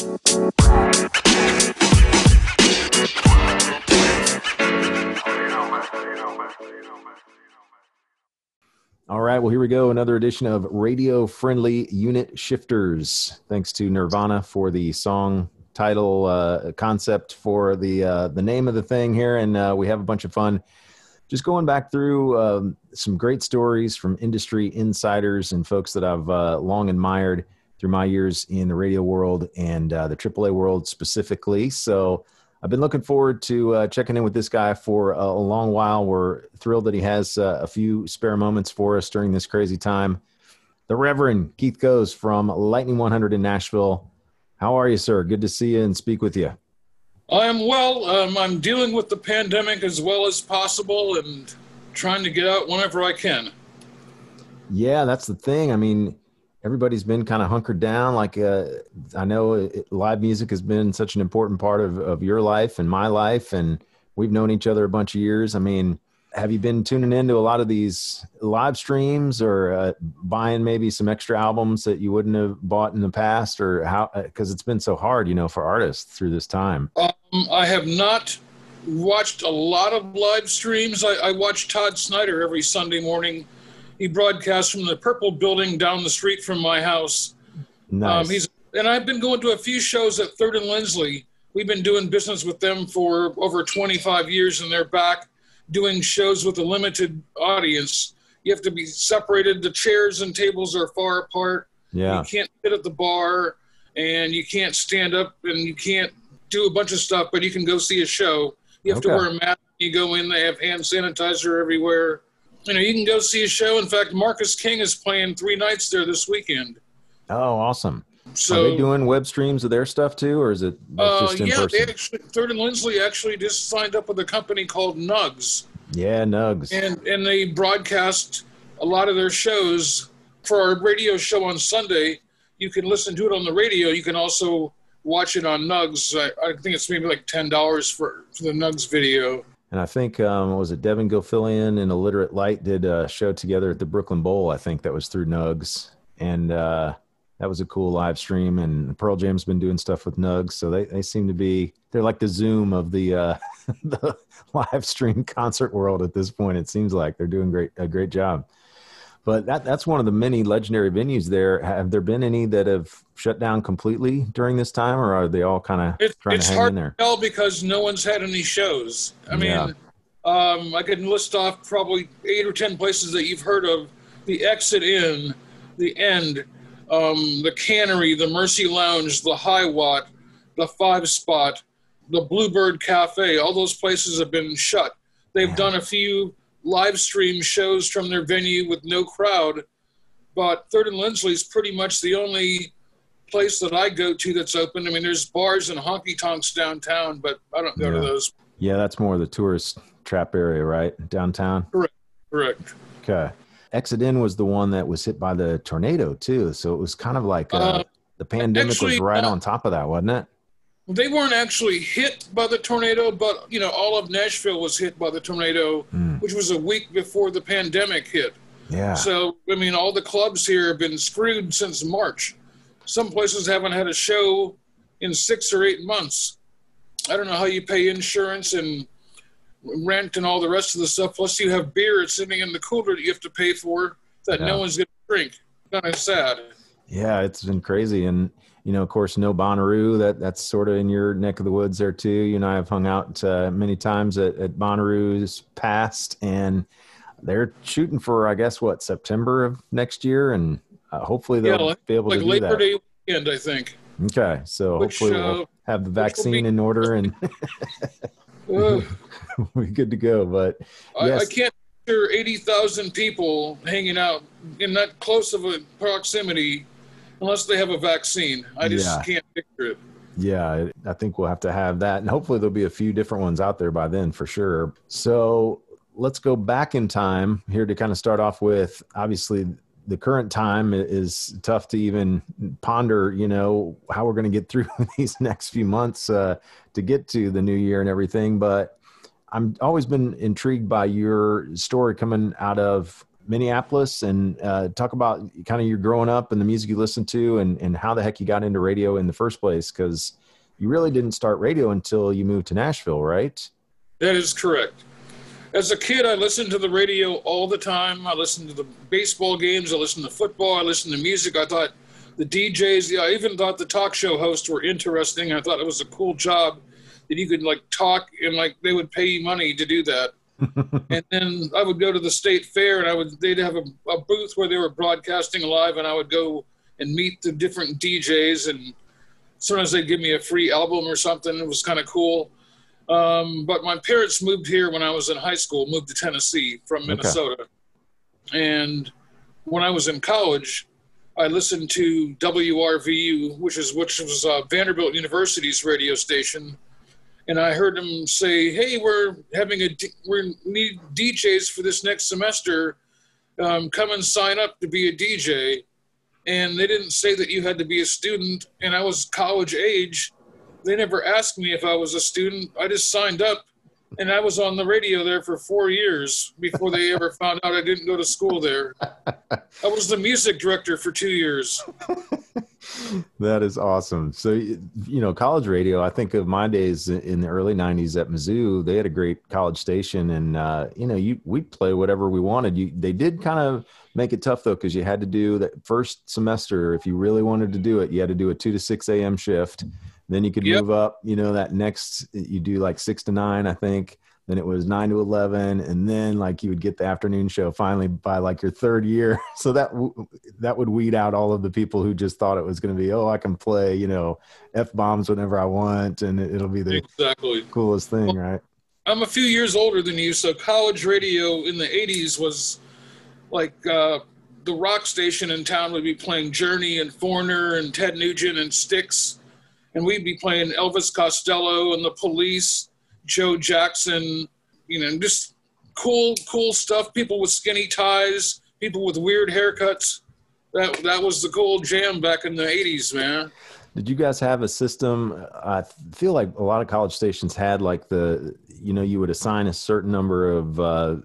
All right, well, here we go. Another edition of Radio Friendly Unit Shifters. Thanks to Nirvana for the song title uh, concept for the uh, the name of the thing here, and uh, we have a bunch of fun. Just going back through um, some great stories from industry insiders and folks that I've uh, long admired through my years in the radio world and uh, the AAA world specifically. So I've been looking forward to uh, checking in with this guy for a, long while. We're thrilled that he has uh, a few spare moments for us during this crazy time. The Reverend Keith Coes from Lightning 100 in Nashville. How are you, sir? Good to see you and speak with you. I am well. Um, I'm dealing with the pandemic as well as possible and trying to get out whenever I can. Yeah, that's the thing. I mean, everybody's been kind of hunkered down. Like uh, I know it, live music has been such an important part of, of your life and my life, and we've known each other a bunch of years. I mean, have you been tuning into a lot of these live streams or uh, buying maybe some extra albums that you wouldn't have bought in the past, or how? Because uh, it's been so hard, you know, for artists through this time. Um, I have not watched a lot of live streams. I, I watch Todd Snider every Sunday morning he broadcasts from the Purple Building down the street from my house. Nice. Um, he's and I've been going to a few shows at Third and Lindsley. We've been doing business with them for over 25 years, and they're back doing shows with a limited audience. You have to be separated. The chairs and tables are far apart. Yeah. You can't sit at the bar, and you can't stand up, and you can't do a bunch of stuff. But you can go see a show. You have okay. to wear a mask. You go in. They have hand sanitizer everywhere you know, you can go see a show. In fact, Marcus King is playing three nights there this weekend. Oh, awesome! So, Are they doing web streams of their stuff too, or is it uh, just in yeah, person? they actually Third and Lindsley actually just signed up with a company called Nugs. Yeah, Nugs. And and they broadcast a lot of their shows for our radio show on Sunday. You can listen to it on the radio. You can also watch it on Nugs. I, I think it's maybe like ten dollars for, for the Nugs video. And I think um, was it Devon Gilfillian and Illiterate Light did a show together at the Brooklyn Bowl. I think that was through Nugs, and uh, that was a cool live stream. And Pearl Jam's been doing stuff with Nugs, so they, they seem to be they're like the Zoom of the uh, the live stream concert world at this point. It seems like they're doing great a great job. But that that's one of the many legendary venues there. Have there been any that have shut down completely during this time, or are they all kind of trying it's to hang hard in there? To tell because no one's had any shows. I yeah. mean, um, I can list off probably eight or ten places that you've heard of: the Exit Inn, the End, um, the Cannery, the Mercy Lounge, the High Watt, the Five Spot, the Bluebird Cafe. All those places have been shut. They've yeah. done a few live stream shows from their venue with no crowd. But Third and Lindsley is pretty much the only place that I go to that's open. I mean, there's bars and honky tonks downtown, but I don't go yeah. to those. Yeah, that's more the tourist trap area, right? Downtown? Correct. Correct. Okay. Exit Inn was the one that was hit by the tornado, too. So it was kind of like uh, uh, the pandemic actually, was right uh, on top of that, wasn't it? They weren't actually hit by the tornado, but you know, all of Nashville was hit by the tornado, mm. which was a week before the pandemic hit. Yeah. So I mean, all the clubs here have been screwed since March. Some places haven't had a show in six or eight months. I don't know how you pay insurance and rent and all the rest of the stuff. Plus, you have beer sitting in the cooler that you have to pay for that yeah. no one's going to drink. Kind of sad. Yeah, it's been crazy, and you know, of course, no Bonnaroo. That that's sort of in your neck of the woods there too. You and I have hung out uh, many times at, at Bonnaroo's past, and they're shooting for I guess what September of next year, and uh, hopefully they'll yeah, like, be able like to do Labor that. Day weekend, I think. Okay, so which, hopefully we'll uh, have the vaccine be- in order and we'll be good to go. But yes. I, I can't picture eighty thousand people hanging out in that close of a proximity unless they have a vaccine. I just yeah. can't picture it. Yeah, I think we'll have to have that. And hopefully there'll be a few different ones out there by then for sure. So let's go back in time here to kind of start off with obviously the current time is tough to even ponder, you know, how we're going to get through these next few months uh, to get to the new year and everything. But I'm always been intrigued by your story coming out of Minneapolis and uh, talk about kind of your growing up and the music you listened to and, and how the heck you got into radio in the first place. Because you really didn't start radio until you moved to Nashville, right? That is correct. As a kid, I listened to the radio all the time. I listened to the baseball games. I listened to football. I listened to music. I thought the DJs, I even thought the talk show hosts were interesting. I thought it was a cool job that you could like talk and like they would pay you money to do that. and then I would go to the state fair and I would they'd have a, a, booth where they were broadcasting live and I would go and meet the different DJs and sometimes they'd give me a free album or something. It was kind of cool. Um, but my parents moved here when I was in high school, moved to Tennessee from Minnesota. Okay. And when I was in college, I listened to WRVU, which is which was uh, Vanderbilt University's radio station, and I heard them say, "Hey, we're having a we need DJs for this next semester. Um, come and sign up to be a DJ." And they didn't say that you had to be a student, and I was college age. They never asked me if I was a student. I just signed up and I was on the radio there for four years before they ever found out I didn't go to school there. I was the music director for two years. that is awesome. So, you know, college radio, I think of my days in the early 90s at Mizzou, they had a great college station and, uh, you know, you we'd play whatever we wanted. You, they did kind of make it tough though, because you had to do that first semester. If you really wanted to do it, you had to do a 2 to 6 a.m. shift then you could yep. move up, you know, that next, you do like six to nine, I think. Then it was nine to 11. And then like you would get the afternoon show finally by like your third year. So that, that would weed out all of the people who just thought it was going to be, oh, I can play, you know, F bombs whenever I want. And it, will be the exactly. coolest thing, well, right? I'm a few years older than you. So college radio in the 80s was like, uh, the rock station in town would be playing Journey and Foreigner and Ted Nugent and Styx and we'd be playing Elvis Costello and the Police, Joe Jackson, you know, just cool, cool stuff. People with skinny ties, people with weird haircuts. That that was the cool jam back in the '80s, man. Did you guys have a system? I feel like a lot of college stations had like the, you know, you would assign a certain number of uh,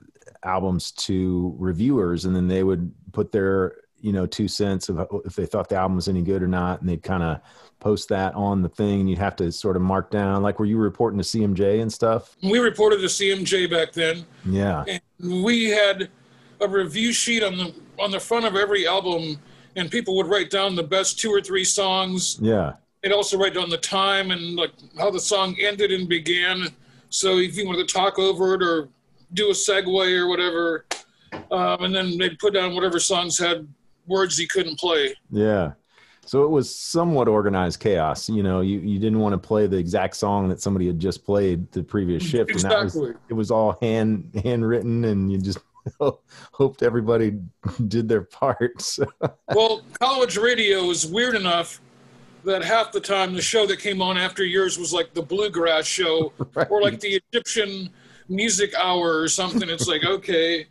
albums to reviewers, and then they would put their, you know, two cents of if they thought the album was any good or not, and they'd kind of post that on the thing and you'd have to sort of mark down like were you reporting to cmj and stuff? We reported to cmj back then. Yeah. And we had a review sheet on the on the front of every album and people would write down the best two or three songs. Yeah. They'd also write down the time and like how the song ended and began. So if you wanted to talk over it or do a segue or whatever um, and then they'd put down whatever songs had words he couldn't play. Yeah so it was somewhat organized chaos. You know, you, you didn't want to play the exact song that somebody had just played the previous mm, shift. Exactly. And that was, it was all hand handwritten and you just hoped everybody did their parts. well, college radio is weird enough that half the time the show that came on after yours was like the bluegrass show right. or like the Egyptian music hour or something. It's like, okay,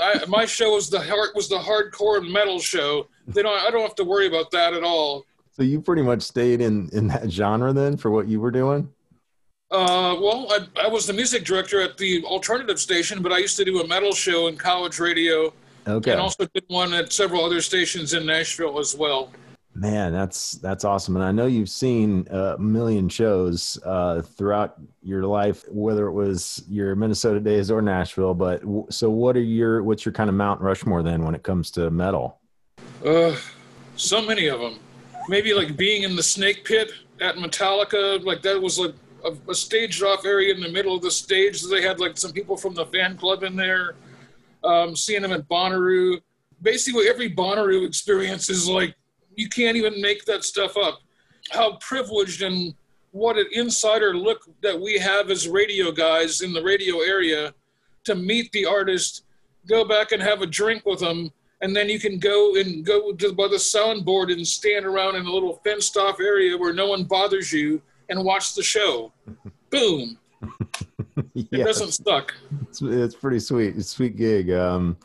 I, my show was the heart was the hardcore metal show they don't. I don't have to worry about that at all. So you pretty much stayed in in that genre then for what you were doing. Uh, well, I, I was the music director at the alternative station, but I used to do a metal show in college radio. Okay. And also did one at several other stations in Nashville as well. Man, that's that's awesome, and I know you've seen a million shows uh, throughout your life, whether it was your Minnesota days or Nashville. But so, what are your what's your kind of Mount Rushmore then when it comes to metal? Uh, so many of them. Maybe like being in the snake pit at Metallica, like that was like a, a staged off area in the middle of the stage. They had like some people from the fan club in there. Um, seeing them at Bonnaroo. Basically, every Bonnaroo experience is like you can't even make that stuff up. How privileged and what an insider look that we have as radio guys in the radio area to meet the artist, go back and have a drink with them, and then you can go and go to by the soundboard and stand around in a little fenced off area where no one bothers you and watch the show. Boom. It doesn't suck. it's, it's pretty sweet. It's sweet gig. Um,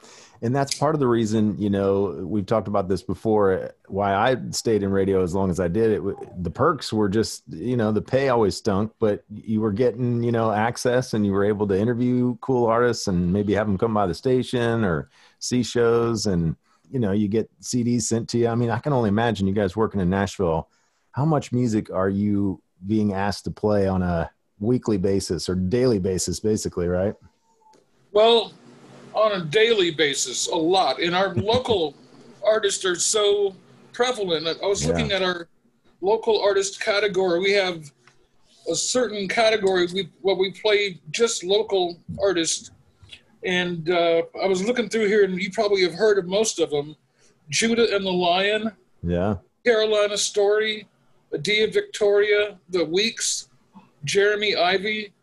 and that's part of the reason you know we've talked about this before why i stayed in radio as long as i did it the perks were just you know the pay always stunk but you were getting you know access and you were able to interview cool artists and maybe have them come by the station or see shows and you know you get cds sent to you i mean i can only imagine you guys working in nashville how much music are you being asked to play on a weekly basis or daily basis basically right well on a daily basis, a lot. And our local artists are so prevalent. I was yeah. looking at our local artist category. We have a certain category we what we play just local artists. And uh, I was looking through here, and you probably have heard of most of them. Judah and the Lion. Yeah. Carolina Story, Adia Victoria, The Weeks, Jeremy Ivey.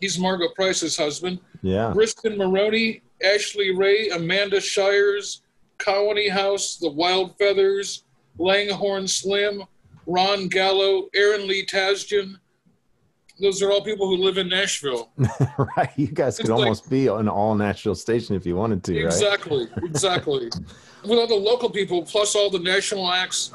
He's Margo Price's husband. Yeah. Briston Maroney, Ashley Ray, Amanda Shires, Colony House, The Wild Feathers, Langhorne Slim, Ron Gallo, Aaron Lee Tasjan. Those are all people who live in Nashville. right. You guys could almost be an all Nashville station if you wanted to, exactly, right? Exactly. With all the local people plus all the national acts,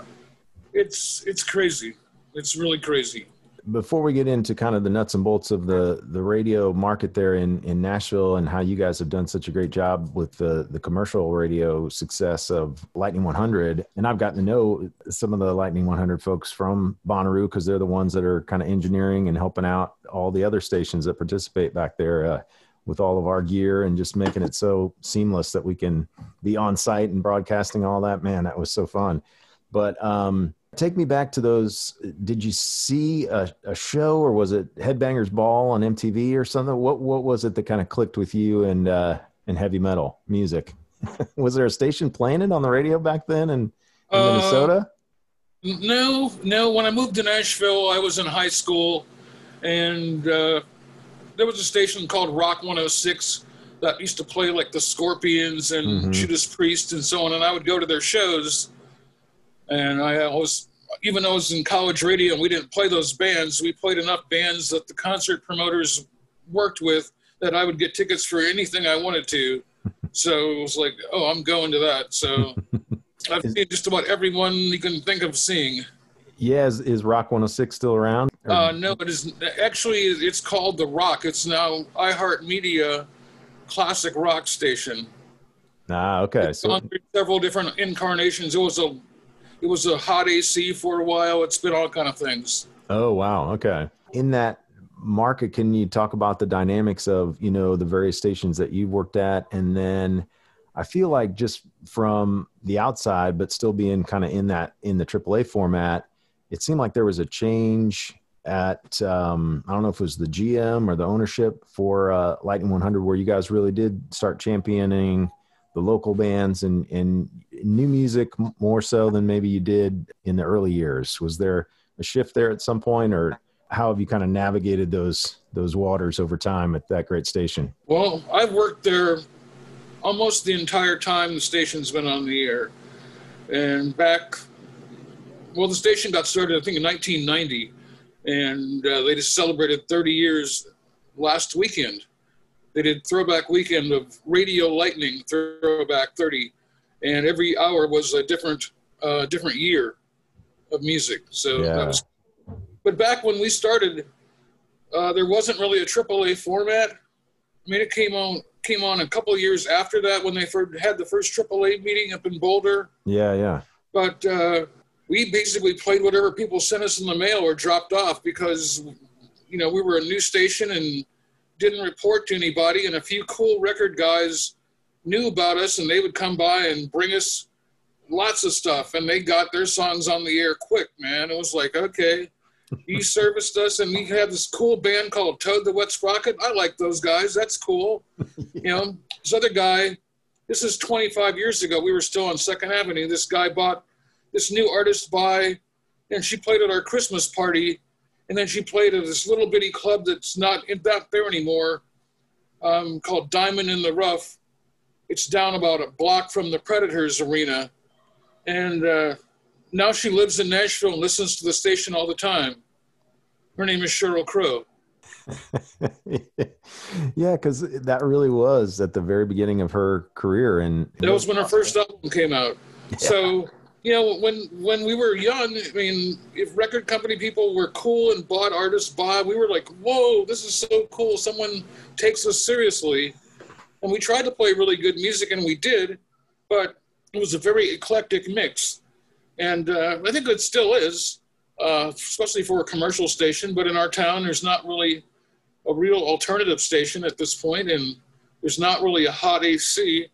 it's it's crazy. It's really crazy before we get into kind of the nuts and bolts of the the radio market there in in Nashville and how you guys have done such a great job with the the commercial radio success of Lightning 100 and I've gotten to know some of the Lightning 100 folks from Bonnaroo because they're the ones that are kind of engineering and helping out all the other stations that participate back there uh, with all of our gear and just making it so seamless that we can be on site and broadcasting all that. Man that was so fun. But um Take me back to those. Did you see a, a, show or was it Headbangers Ball on MTV or something? What what was it that kind of clicked with you and uh, and heavy metal music? was there a station playing it on the radio back then in, in uh, Minnesota? No, no. When I moved to Nashville, I was in high school, and uh, there was a station called Rock 106 that used to play like the Scorpions and mm-hmm. Judas Priest and so on, and I would go to their shows and I was, even though I was in college radio and we didn't play those bands, we played enough bands that the concert promoters worked with that I would get tickets for anything I wanted to. So it was like, oh, I'm going to that. So I've seen just about everyone you can think of seeing. Yeah, is, is Rock 106 still around? Uh, no, it is actually it's called the Rock. It's now iHeartMedia classic rock station. Ah, okay. It's so several different incarnations. It was a it was a hot AC for a while. It's been all kind of things. Oh wow, okay. In that market, can you talk about the dynamics of you know the various stations that you've worked at, and then I feel like just from the outside, but still being kind of in that in the AAA format, it seemed like there was a change at um, I don't know if it was the GM or the ownership for uh, Lightning 100, where you guys really did start championing the local bands and, and new music more so than maybe you did in the early years. Was there a shift there at some point, or how have you kind of navigated those those waters over time at that great station? Well, I've worked there almost the entire time the station's been on the air, and back. Well, the station got started, I think, in 1990, and uh, they just celebrated 30 years last weekend they did throwback weekend of Radio Lightning Throwback 30, and every hour was a different uh, different year of music. So yeah. that was. But back when we started, uh, there wasn't really a AAA format. I mean, it came on came on a couple years after that when they first had the first AAA meeting up in Boulder. Yeah, yeah. But uh, we basically played whatever people sent us in the mail or dropped off because, you know, we were a new station and didn't report to anybody, and a few cool record guys knew about us, and they would come by and bring us lots of stuff, and they got their songs on the air quick, man. It was like, okay, he serviced us, and we had this cool band called Toad the Wet Sprocket. I like those guys. That's cool. You know, this other guy, this is 25 years ago. We were still on Second Avenue. This guy bought this new artist by, and she played at our Christmas party and then she played at this little bitty club that's not not there anymore, um, called Diamond in the Rough. It's down about a block from the Predators arena, and uh, now she lives in Nashville and listens to the station all the time. Her name is Sheryl Crow. yeah, because that really was at the very beginning of her career, and that was when her first album came out. Yeah. So you know, when when we were young, I mean, if record company people were cool and bought artists buy, we were like, "Whoa, this is so cool! Someone takes us seriously." And we tried to play really good music, and we did, but it was a very eclectic mix, and uh, I think it still is, uh, especially for a commercial station. But in our town, there's not really a real alternative station at this point, and there's not really a hot AC.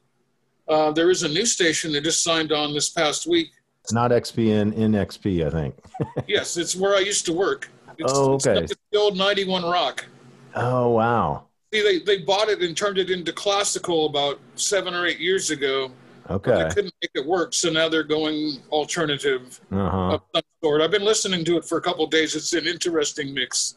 Uh, there is a new station that just signed on this past week it's not XPN in XP, I think. yes, it's where I used to work. It's, oh, okay. It's the old 91 Rock. Oh, wow. See, they, they bought it and turned it into classical about seven or eight years ago. Okay. They couldn't make it work, so now they're going alternative uh-huh. of some sort. I've been listening to it for a couple days. It's an interesting mix.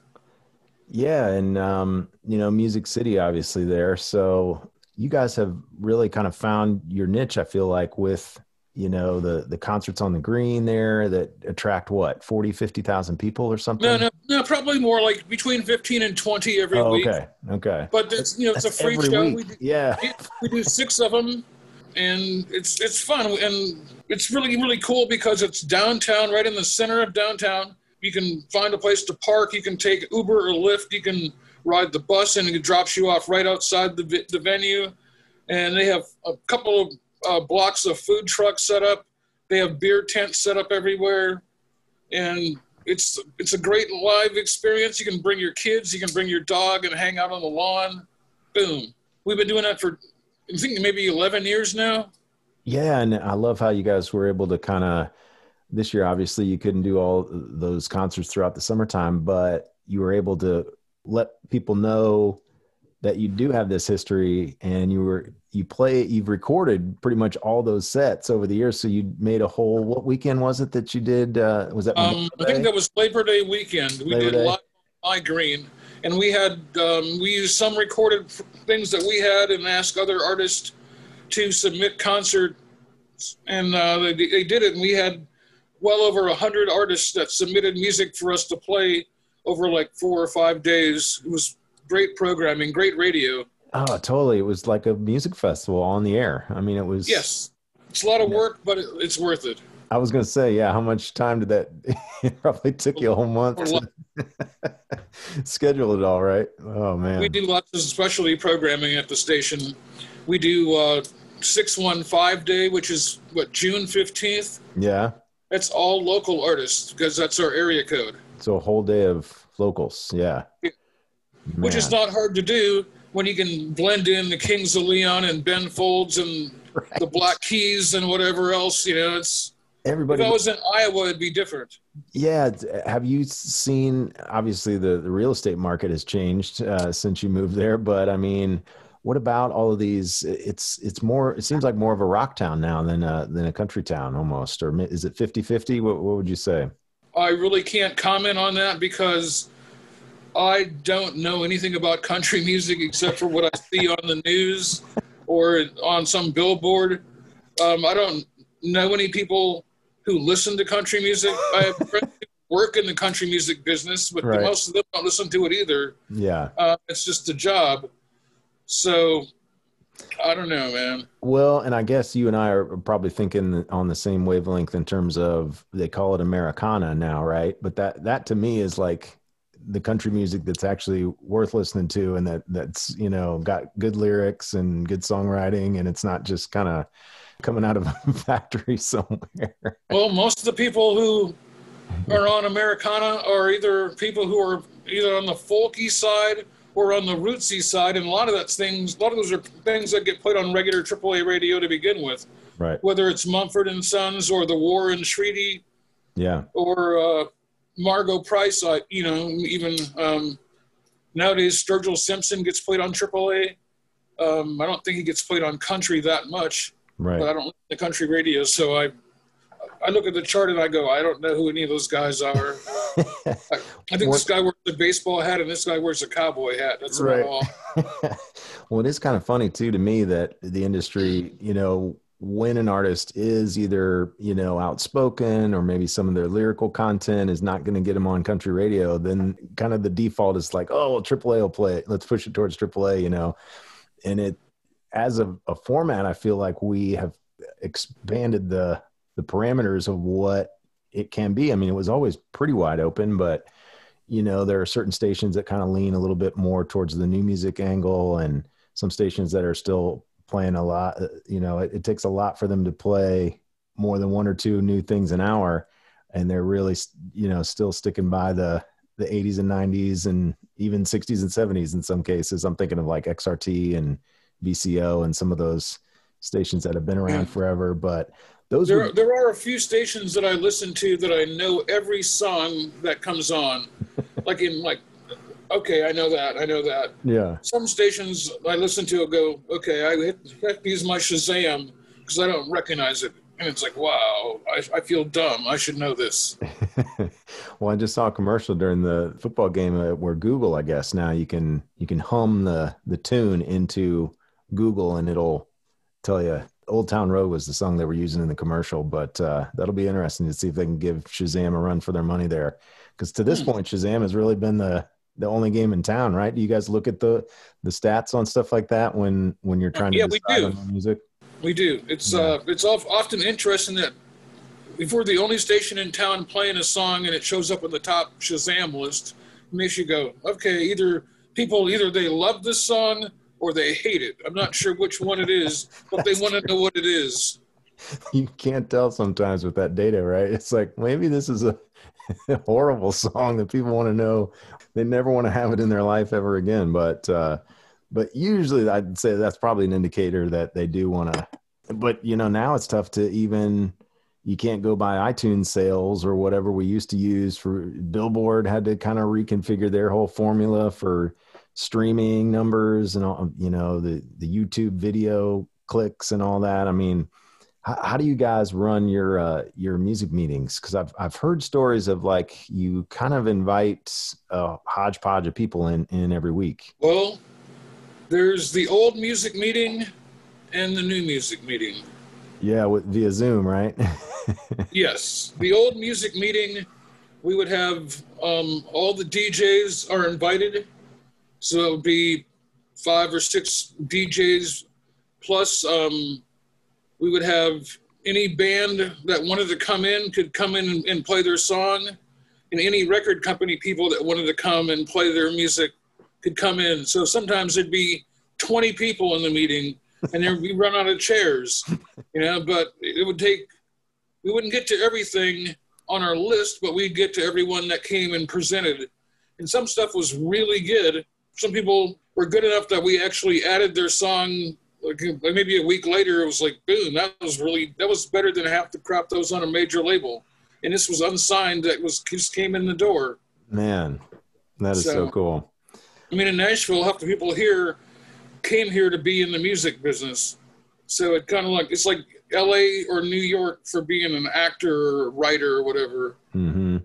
Yeah, and um, you know, Music City obviously there. So you guys have really kind of found your niche. I feel like with you know the the concerts on the green there that attract what 40 50,000 people or something? no no no probably more like between 15 and 20 every oh, week. okay okay. But it's you know it's That's a free show. we do, yeah. we do six of them and it's it's fun and it's really really cool because it's downtown right in the center of downtown. You can find a place to park you can take uber or lyft you can ride the bus and it drops you off right outside the, the venue. And they have a couple of uh, blocks of food trucks set up. They have beer tents set up everywhere, and it's it's a great live experience. You can bring your kids, you can bring your dog, and hang out on the lawn. Boom. We've been doing that for I think maybe 11 years now. Yeah, and I love how you guys were able to kind of this year. Obviously, you couldn't do all those concerts throughout the summertime, but you were able to let people know that you do have this history and you were you play you've recorded pretty much all those sets over the years. So you made a whole what weekend was it that you did uh was that um, i think that was labor day weekend. We labor did day? live my green and we had um, we used some recorded things that we had and asked other artists to submit concerts and uh, they, they did it and we had well over a hundred artists that submitted music for us to play over like four or five days. It was great programming, great radio. Oh, totally. It was like a music festival on the air. I mean, it was. Yes. It's a lot of work, but it, it's worth it. I was going to say, yeah, how much time did that? it probably took you a whole month to schedule it all, right? Oh, man. We do lots of specialty programming at the station. We do uh, 615 Day, which is what, June 15th? Yeah. That's all local artists because that's our area code. So a whole day of locals. Yeah. yeah which is not hard to do when you can blend in the Kings of Leon and Ben Folds and right. the Black Keys and whatever else. You know, it's everybody. If I was in Iowa, it'd be different. Yeah. Have you seen? Obviously, the the real estate market has changed uh, since you moved there, but I mean. What about all of these? It's it's more. It seems like more of a rock town now than a, than a country town almost. Or is it 50-50? What, what would you say? I really can't comment on that because I don't know anything about country music except for what I see on the news or on some billboard. Um, I don't know any people who listen to country music. I have friends who work in the country music business, but right. most of them don't listen to it either. Yeah. Uh, it's just a job. So I don't know, man. Well, and I guess you and I are probably thinking on the same wavelength in terms of they call it Americana now, right? But that that to me is like the country music that's actually worth listening to and that that's you know got good lyrics and good songwriting and it's not just kind of coming out of a factory somewhere. Well most of the people who are on americana are either people who are either on the folky side or on the rootsy side and a lot of that's things a lot of those are things that get played on regular aaa radio to begin with. Right. Whether it's mumford and sons or the war and treaty yeah. or uh, Margo Price, uh, you know, even um, nowadays Sturgill Simpson gets played on AAA. Um, I don't think he gets played on country that much. Right. But I don't the country radio, so I I look at the chart and I go, I don't know who any of those guys are. I, I, think this guy wears a baseball hat and this guy wears a cowboy hat. That's right. all. well, it is kind of funny too to me that the industry, you know, when an artist is either you know outspoken or maybe some of their lyrical content is not going to get them on country radio then kind of the default is like oh well aaa will play it. Let's push it towards aaa you know? And it as a, a format i feel like we have expanded the the parameters of what it can be. I mean it was always pretty wide open but you know there are certain stations that kind of lean a little bit more towards the new music angle and some stations that are still playing a lot. Uh, you know, it, it, takes a lot for them to play more than one or two new things an hour, and they're really, you know, still sticking by the the 80s and 90s and even 60s and 70s in some cases. I'm thinking of like XRT and VCO and some of those stations that have been around forever. But those there, would... there are a few stations that I listen to that I know every song that comes on, like in like okay, I know that, I know that. Yeah. Some stations I listen to will go, okay, I have to use my Shazam because I don't recognize it. And it's like, wow, I, I feel dumb. I should know this. well, I just saw a commercial during the football game uh, where Google, I guess now you can you can hum the the tune into Google and it'll tell you Old Town Road was the song they were using in the commercial, but uh, that'll be interesting to see if they can give Shazam a run for their money there. Because to this hmm. point, Shazam has really been the the only game in town, right? Do you guys look at the the stats on stuff like that when when you're trying to yeah, we do. music? We do. It's yeah. uh, it's often interesting that if we're the only station in town playing a song and it shows up on the top Shazam list, it makes you go, okay, either people either they love this song or they hate it. I'm not sure which one it is, but they want to know what it is. You can't tell sometimes with that data, right? It's like maybe this is a horrible song that people want to know they never want to have it in their life ever again. But uh, but usually I'd say that's probably an indicator that they do want to. But you know now it's tough to even you can't go by iTunes sales or whatever we used to use for Billboard had to kind of reconfigure their whole formula for streaming numbers and all you know the the YouTube video clicks and all that. I mean, how, how do you guys run your uh, your music meetings? Because I've I've heard stories of like you kind of invite a hodgepodge of people in in every week. Well, there's the old music meeting and the new music meeting. Yeah, with, via Zoom, right? yes, the old music meeting, we would have um, all the DJs are invited, so it would be five or six DJs plus um, we would have any band that wanted to come in could come in and, play their song. And any record company people that wanted to come and play their music could come in. So sometimes there'd be 20 people in the meeting and then we run out of chairs you know but it would take we wouldn't get to everything on our list but we'd get to everyone that came and presented. And some stuff was really good. Some people were good enough that we actually added their song like maybe a week later, it was like, boom, that was really that was better than half the crap that was on a major label, and this was unsigned. That was just came in the door. Man, that is so, so cool. I mean, in Nashville, half the people here came here to be in the music business, so it kind of like it's like L.A. or New York for being an actor or writer or whatever. Mm-hmm.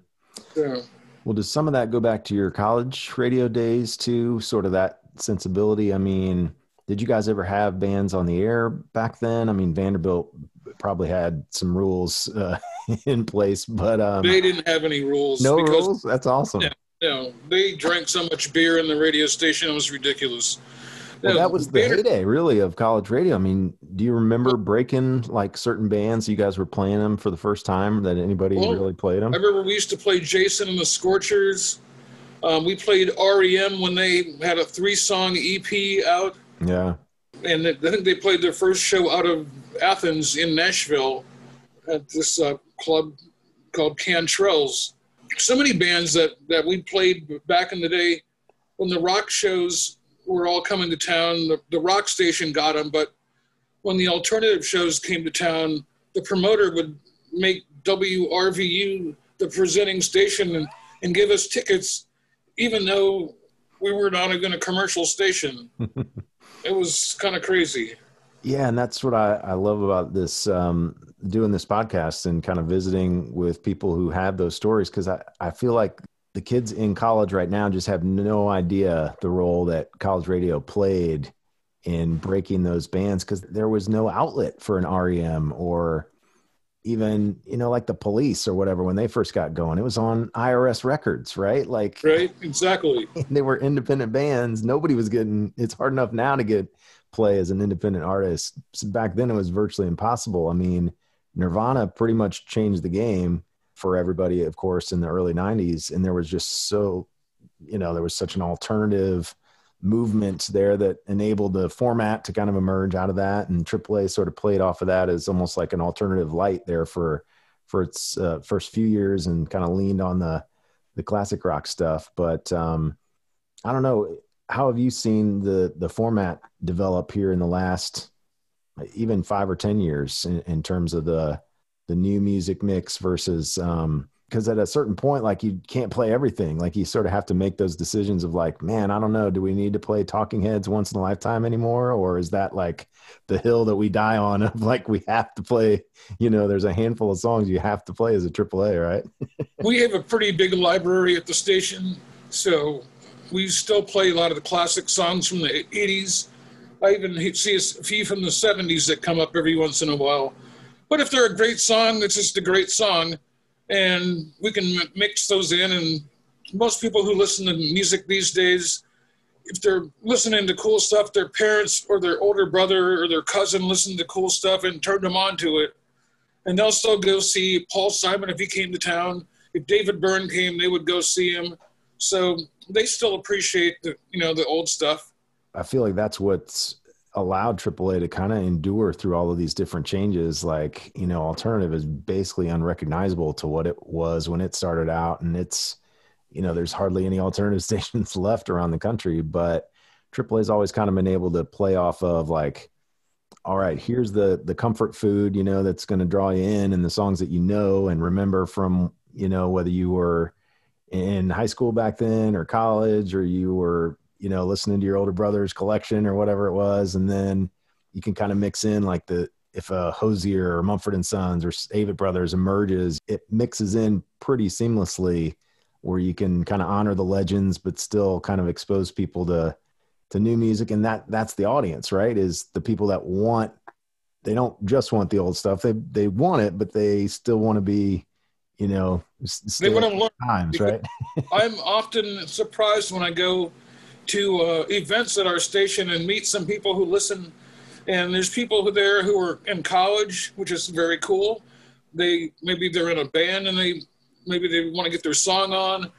So. Well, does some of that go back to your college radio days too? Sort of that sensibility. I mean did you guys ever have bands on the air back then? I mean, Vanderbilt probably had some rules uh, in place, but um, they didn't have any rules. No because, rules. That's awesome. Yeah, know, they drank so much beer in the radio station; it was ridiculous. Well, that was the Vander- heyday, really, of college radio. I mean, do you remember breaking like certain bands? You guys were playing them for the first time that anybody well, really played them. I remember we used to play Jason and the Scorchers. Um, we played REM when they had a three-song EP out. Yeah. And I think they played their first show out of Athens in Nashville at this uh, club called Cantrell's. So many bands that, that we played back in the day when the rock shows were all coming to town. The, the rock station got them, but when the alternative shows came to town, the promoter would make WRVU the presenting station and, and give us tickets, even though we were not even a commercial station. it was kind of crazy. Yeah, and that's what I, I love about this um, doing this podcast and kind of visiting with people who have those stories because I, I feel like the kids in college right now just have no idea the role that college radio played in breaking those bands because there was no outlet for an REM or even you know like the police or whatever when they first got going it was on irs records right? Like right exactly. they were independent bands. Nobody was getting it's hard enough now to get play as an independent artist. So back then it was virtually impossible. I mean nirvana pretty much changed the game for everybody of course in the early 90s and there was just so you know there was such an alternative movement there that enabled the format to kind of emerge out of that. And aaa sort of played off of that as almost like an alternative light there for for its uh, first few years and kind of leaned on the the classic rock stuff. But um i don't know how have you seen the the format develop here in the last even five or ten years in, in terms of the the new music mix versus um because at a certain point like you can't play everything. Like you sort of have to make those decisions of like man i don't know do we need to play talking heads once in a lifetime anymore? Or is that like the hill that we die on of like we have to play you know there's a handful of songs you have to play as a aaa right? We have a pretty big library at the station so we still play a lot of the classic songs from the 80s i even see a few from the 70s that come up every once in a while. But if they're a great song it's just a great song and we can mix those in. And most people who listen to music these days, if they're listening to cool stuff, their parents or their older brother or their cousin listened to cool stuff and turned them on to it. And they'll still go see Paul Simon if he came to town. If David Byrne came, they would go see him. So they still appreciate the you know the old stuff. I feel like that's what's allowed AAA to kind of endure through all of these different changes. Like, you know, alternative is basically unrecognizable to what it was when it started out. And it's, you know, there's hardly any alternative stations left around the country, but AAA has always kind of been able to play off of like, all right, here's the the comfort food, you know, that's going to draw you in and the songs that you know and remember from, you know, whether you were in high school back then or college or you were you know, listening to your older brother's collection or whatever it was, and then you can kind of mix in like the if uh, a Hozier or Mumford and Sons or Avett Brothers emerges, it mixes in pretty seamlessly, where you can kind of honor the legends but still kind of expose people to to new music, and that that's the audience, right? Is the people that want they don't just want the old stuff; they they want it, but they still want to be you know, they want to learn times, right? I'm often surprised when I go to uh, events at our station and meet some people who listen. And there's people there who are in college, which is very cool. They maybe they're in a band and they maybe they want to get their song on.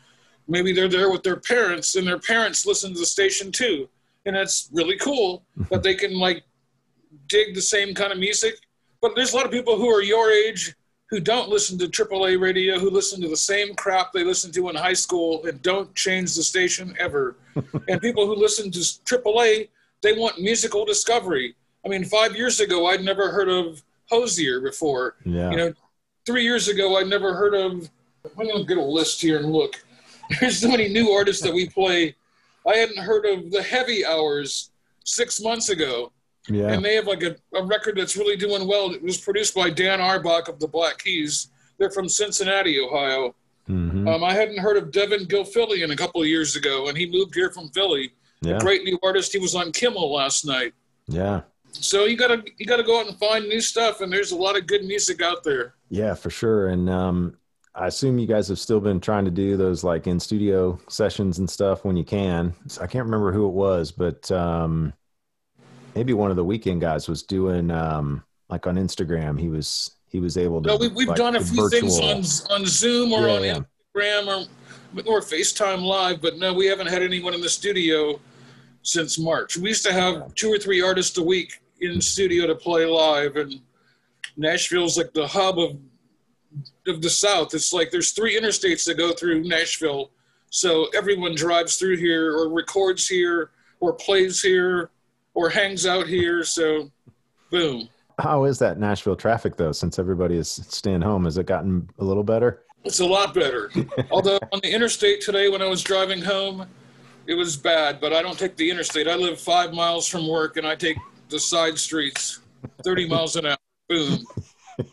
Maybe they're there with their parents and their parents listen to the station too, and that's really cool that they can like dig the same kind of music. But there's a lot of people who are your age who don't listen to AAA radio, who listen to the same crap they listened to in high school and don't change the station ever. and people who listen to AAA, they want musical discovery. I mean, five years ago, I'd never heard of Hozier before. Yeah. You know, three years ago, I'd never heard of. I'm going to get a list here and look. There's so many new artists that we play. I hadn't heard of the Heavy Hours six months ago. Yeah. And they have like a, a record that's really doing well. It was produced by Dan Auerbach of the Black Keys. They're from Cincinnati, Ohio. Mm-hmm. Um, I hadn't heard of Devon Gilfillian a couple of years ago, and he moved here from Philly. Yeah. A great new artist. He was on Kimmel last night. Yeah. So you gotta you gotta go out and find new stuff, and there's a lot of good music out there. Yeah, for sure. And um, I assume you guys have still been trying to do those like in studio sessions and stuff when you can. I can't remember who it was, but um, maybe one of the weekend guys was doing um, like on Instagram. He was he was able to. No, we, we've like, done a few virtual- things on on Zoom or Yeah, on yeah. Instagram or or FaceTime Live, but no, we haven't had anyone in the studio since March. We used to have two or three artists a week in studio to play live, and Nashville's like the hub of of the South. It's like there's three interstates that go through Nashville, so everyone drives through here or records here or plays here or hangs out here. So, boom. How is that Nashville traffic though? Since everybody is staying home, has it gotten a little better? It's a lot better. Although on the interstate today, when I was driving home, it was bad. But I don't take the interstate. I live five miles from work, and I take the side streets, thirty miles an hour. Boom.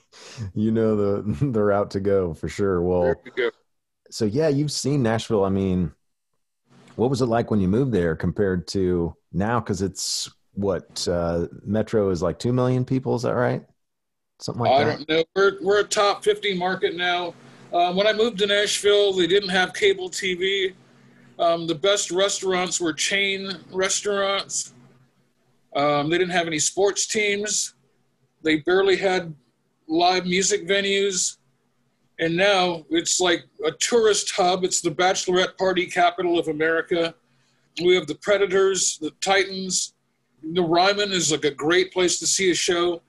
You know the the route to go for sure. Well, There you go. so yeah, you've seen Nashville. I mean, what was it like when you moved there compared to now? Because it's what uh, Metro is like two million people. Is that right? Something like I that. don't know. We're we're a top fifty market now. Um, when I moved to Nashville, they didn't have cable TV. Um, the best restaurants were chain restaurants. Um, they didn't have any sports teams. They barely had live music venues. And now it's like a tourist hub. It's the bachelorette party capital of America. We have the Predators, the Titans. The Ryman is like a great place to see a show.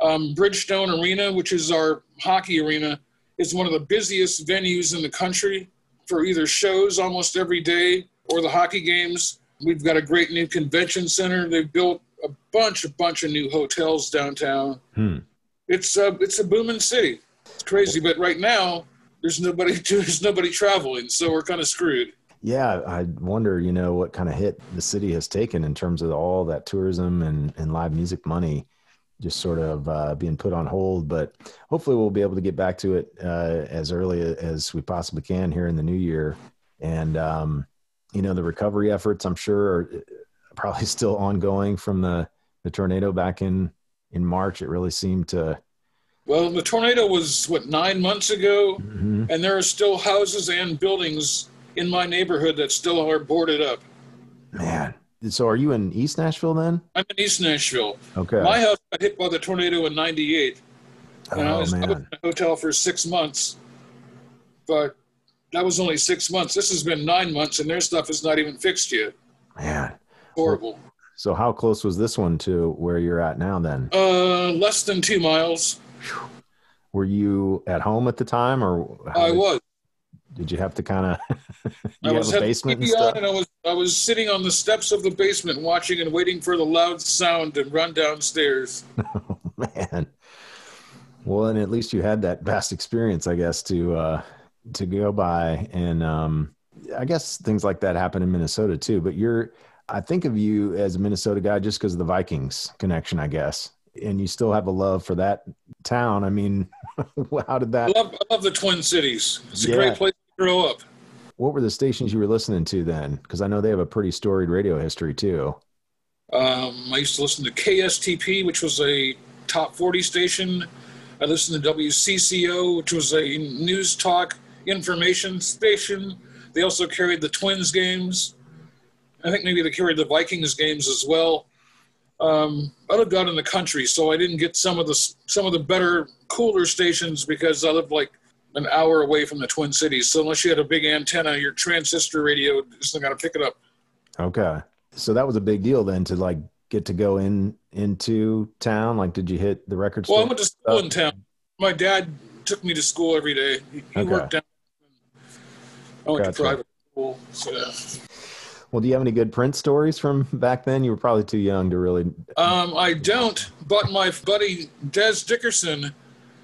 Um, Bridgestone Arena, which is our hockey arena, is one of the busiest venues in the country for either shows almost every day or the hockey games. We've got a great new convention center. They've built a bunch, a bunch of new hotels downtown. Hmm. It's a, it's a booming city. Crazy, but right now there's nobody there's nobody traveling, so we're kind of screwed. Yeah, I wonder, you know, what kind of hit the city has taken in terms of all that tourism and, and live music money just sort of uh, being put on hold. But hopefully, we'll be able to get back to it uh, as early as we possibly can here in the new year. And um, you know, the recovery efforts, I'm sure, are uh, probably still ongoing from the the tornado back in in March. It really seemed to. Well, the tornado was what nine months ago, Mhm. and there are still houses and buildings in my neighborhood that still are boarded up. Man, so are you in East Nashville then? I'm in East Nashville. Okay. My house got hit by the tornado in '98, and I oh was, I was man. in a hotel for six months. But that was only six months. This has been nine months, and their stuff is not even fixed yet. Man. Horrible. So how close was this one to where you're at now then? Uh, less than two miles. Were you at home at the time or I did, was. did you have to kind of I was a had basement and TV on, stuff? and I was I was sitting on the steps of the basement, watching and waiting for the loud sound to run downstairs. Man. Well, and at least you had that vast experience, I guess, to uh to go by and um I guess things like that happen in Minnesota too, but you're I think of you as a Minnesota guy just because of the Vikings connection, I guess. And you still have a love for that town. I mean, how did that I love, I love the Twin Cities. It's a Yeah. great place to grow up. what were the stations you were listening to then? Because I know they have a pretty storied radio history too. Um, I used to listen to KSTP, which was a top 40 station. I listened to WCCO, which was a news talk information station. They also carried the Twins games. I think maybe they carried the Vikings games as well. Um, I lived out in the country, so I didn't get some of the some of the better, cooler stations because I lived like an hour away from the Twin Cities. So unless you had a big antenna, your transistor radio isn't going to pick it up. Okay. So that was a big deal then to like get to go in into town. Like, did you hit the record Well, I went to school in town. My dad took me to school every day. He, he Okay. worked down. I went Gotcha. to private school. So, Well, do you have any good Prince stories from back then? You were probably too young to really. um, I don't, but my buddy Dez Dickerson,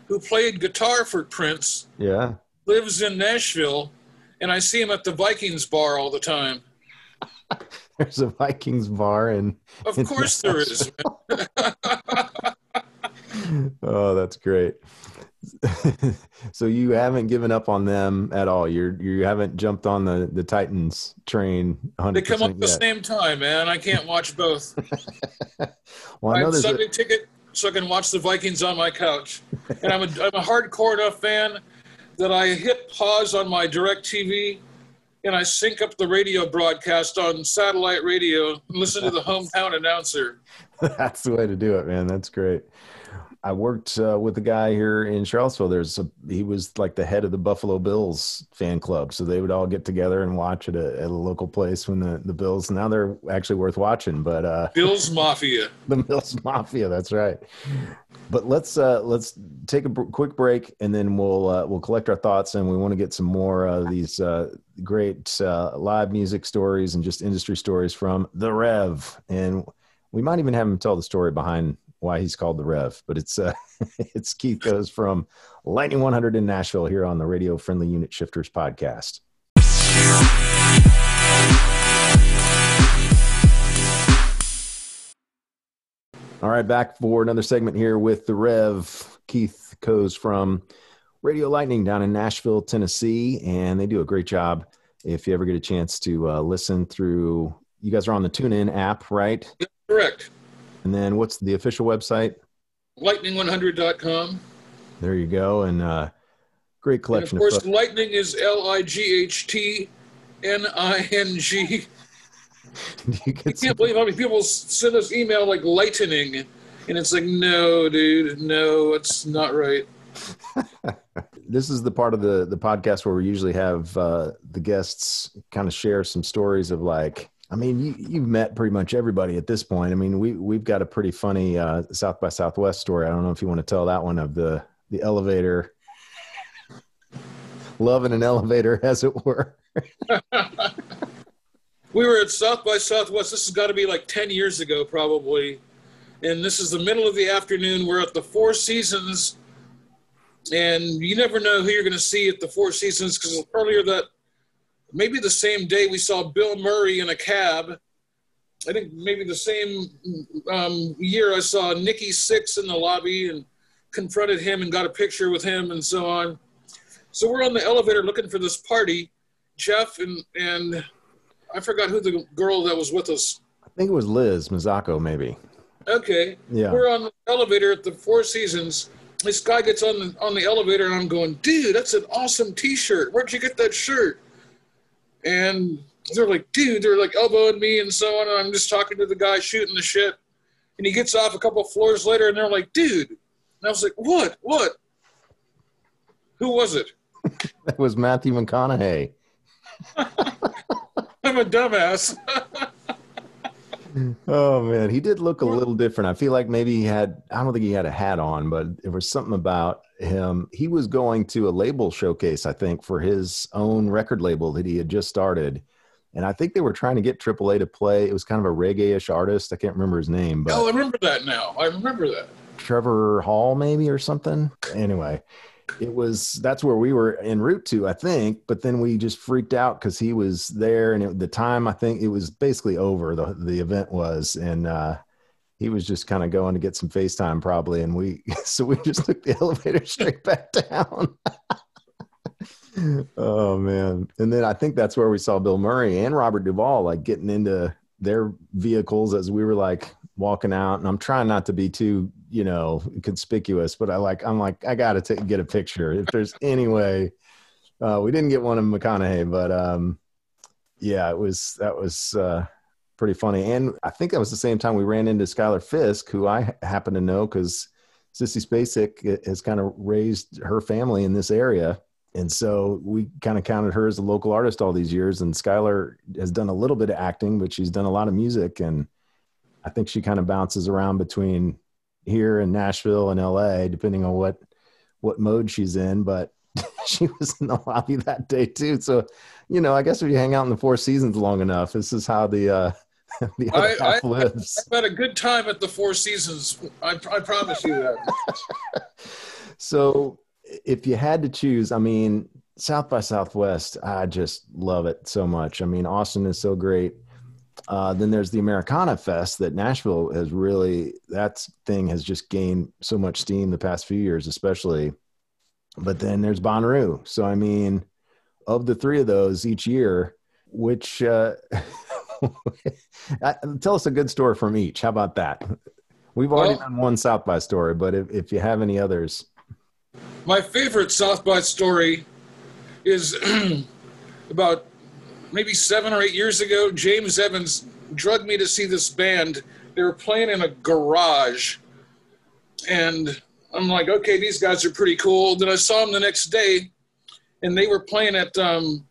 who played guitar for Prince, Yeah. lives in Nashville, and I see him at the Vikings bar all the time. There's a Vikings bar and Of In course, there is. oh, that's great. so you haven't given up on them at all. You're you haven't jumped on the the Titans train. 100% They come up at the same time, man. I can't watch both. Well, I I have there's a, Sunday ticket so I can watch the Vikings on my couch. And I'm a, I'm a hardcore enough fan that I hit pause on my direct TV and I sync up the radio broadcast on satellite radio and listen to the hometown announcer. That's the way to do it, man. That's great. I worked uh, with a guy here in Charlottesville. There's a he was like the head of the Buffalo Bills fan club, so they would all get together and watch at a, at a local place when the the Bills. Now they're actually worth watching, but uh, Bills Mafia. the Bills Mafia. That's right. But let's uh, let's take a quick break, and then we'll uh, we'll collect our thoughts, and we want to get some more of these uh, great uh, live music stories and just industry stories from the Rev, and we might even have him tell the story behind why he's called the Rev. But it's uh, it's Keith Coes from Lightning 100 in Nashville here on the Radio Friendly Unit Shifters podcast. All right, back for another segment here with the Rev. Keith Coes from Radio Lightning down in Nashville, Tennessee, and they do a great job. If you ever get a chance to uh, listen through, you guys are on the TuneIn app, right? Correct. And then what's the official website? Lightning100.com. There you go. And uh, great collection. And of course, of Lightning is L I G H T N I N G. You can't believe how many people send us email like lightning, and it's like, no, dude, no, it's not right. this is the part of the the podcast where we usually have uh, the guests kind of share some stories of like I mean, you, you've met pretty much everybody at this point. I mean, we we've got a pretty funny uh, South by Southwest story. I don't know if you want to tell that one of the the elevator, love in an elevator, as it were. we were at South by Southwest. This has got to be like ten years ago, probably. And this is the middle of the afternoon. We're at the Four Seasons, and you never know who you're going to see at the Four Seasons because earlier that maybe the same day we saw Bill Murray in a cab. I think maybe the same um, year I saw Nikki Sixx in the lobby and confronted him and got a picture with him and so on. So we're on the elevator looking for this party. Jeff and and I forgot who the girl that was with us. I think it was Liz Mazzacco, maybe. Okay. Yeah. We're on the elevator at the Four Seasons. This guy gets on the on the elevator and I'm going, dude, that's an awesome T-shirt. Where'd you get that shirt? And they're like, dude, they're like elbowing me and so on. And I'm just talking to the guy shooting the shit. And he gets off a couple floors later and they're like, dude. And I was like, what? What? Who was it? that was Matthew McConaughey. I'm a dumbass. oh man, he did look a little different. I feel like maybe he had I don't think he had a hat on, but there was something about him. He was going to a label showcase, I think, for his own record label that he had just started. And I think they were trying to get AAA to play. It was kind of a reggae-ish artist. I can't remember his name, but Oh, I remember that now. I remember that. Trevor Hall maybe or something. Anyway, it was that's where we were en route to, I think. But then we just freaked out because he was there, and it, the time I think it was basically over. The the event was, and uh, he was just kind of going to get some FaceTime probably, and we so we just took the elevator straight back down. oh man! And then I think that's where we saw Bill Murray and Robert Duvall like getting into their vehicles as we were like walking out. And I'm trying not to be too you know conspicuous, but I like I'm like I got to get a picture if there's any way. Uh, we didn't get one of McConaughey, but um, yeah, it was that was. Uh, pretty funny. And I think that was the same time we ran into Schuyler Fisk, who I happen to know because Sissy Spacek has kind of raised her family in this area. And so we kind of counted her as a local artist all these years. And Skylar has done a little bit of acting, but she's done a lot of music. And I think she kind of bounces around between here and Nashville and LA, depending on what what mode she's in. But she was in the lobby that day too. So, you know, I guess if you hang out in the Four Seasons long enough, this is how the uh, the other I, half I, lives. I've had a good time at the Four Seasons. I, I promise you that. so, if you had to choose, I mean, South by Southwest, I just love it so much. I mean, Austin is so great. Uh, then there's the Americana Fest that Nashville has really, that thing has just gained so much steam the past few years, especially. But then there's Bonnaroo. So, I mean, of the three of those each year, which, uh, Tell us a good story from each. How about that? We've already well, done one South by story, but if, if you have any others. My favorite South by story is about maybe seven or eight years ago. James Evans drugged me to see this band. They were playing in a garage. And I'm like, okay, these guys are pretty cool. Then I saw them the next day, and they were playing at um,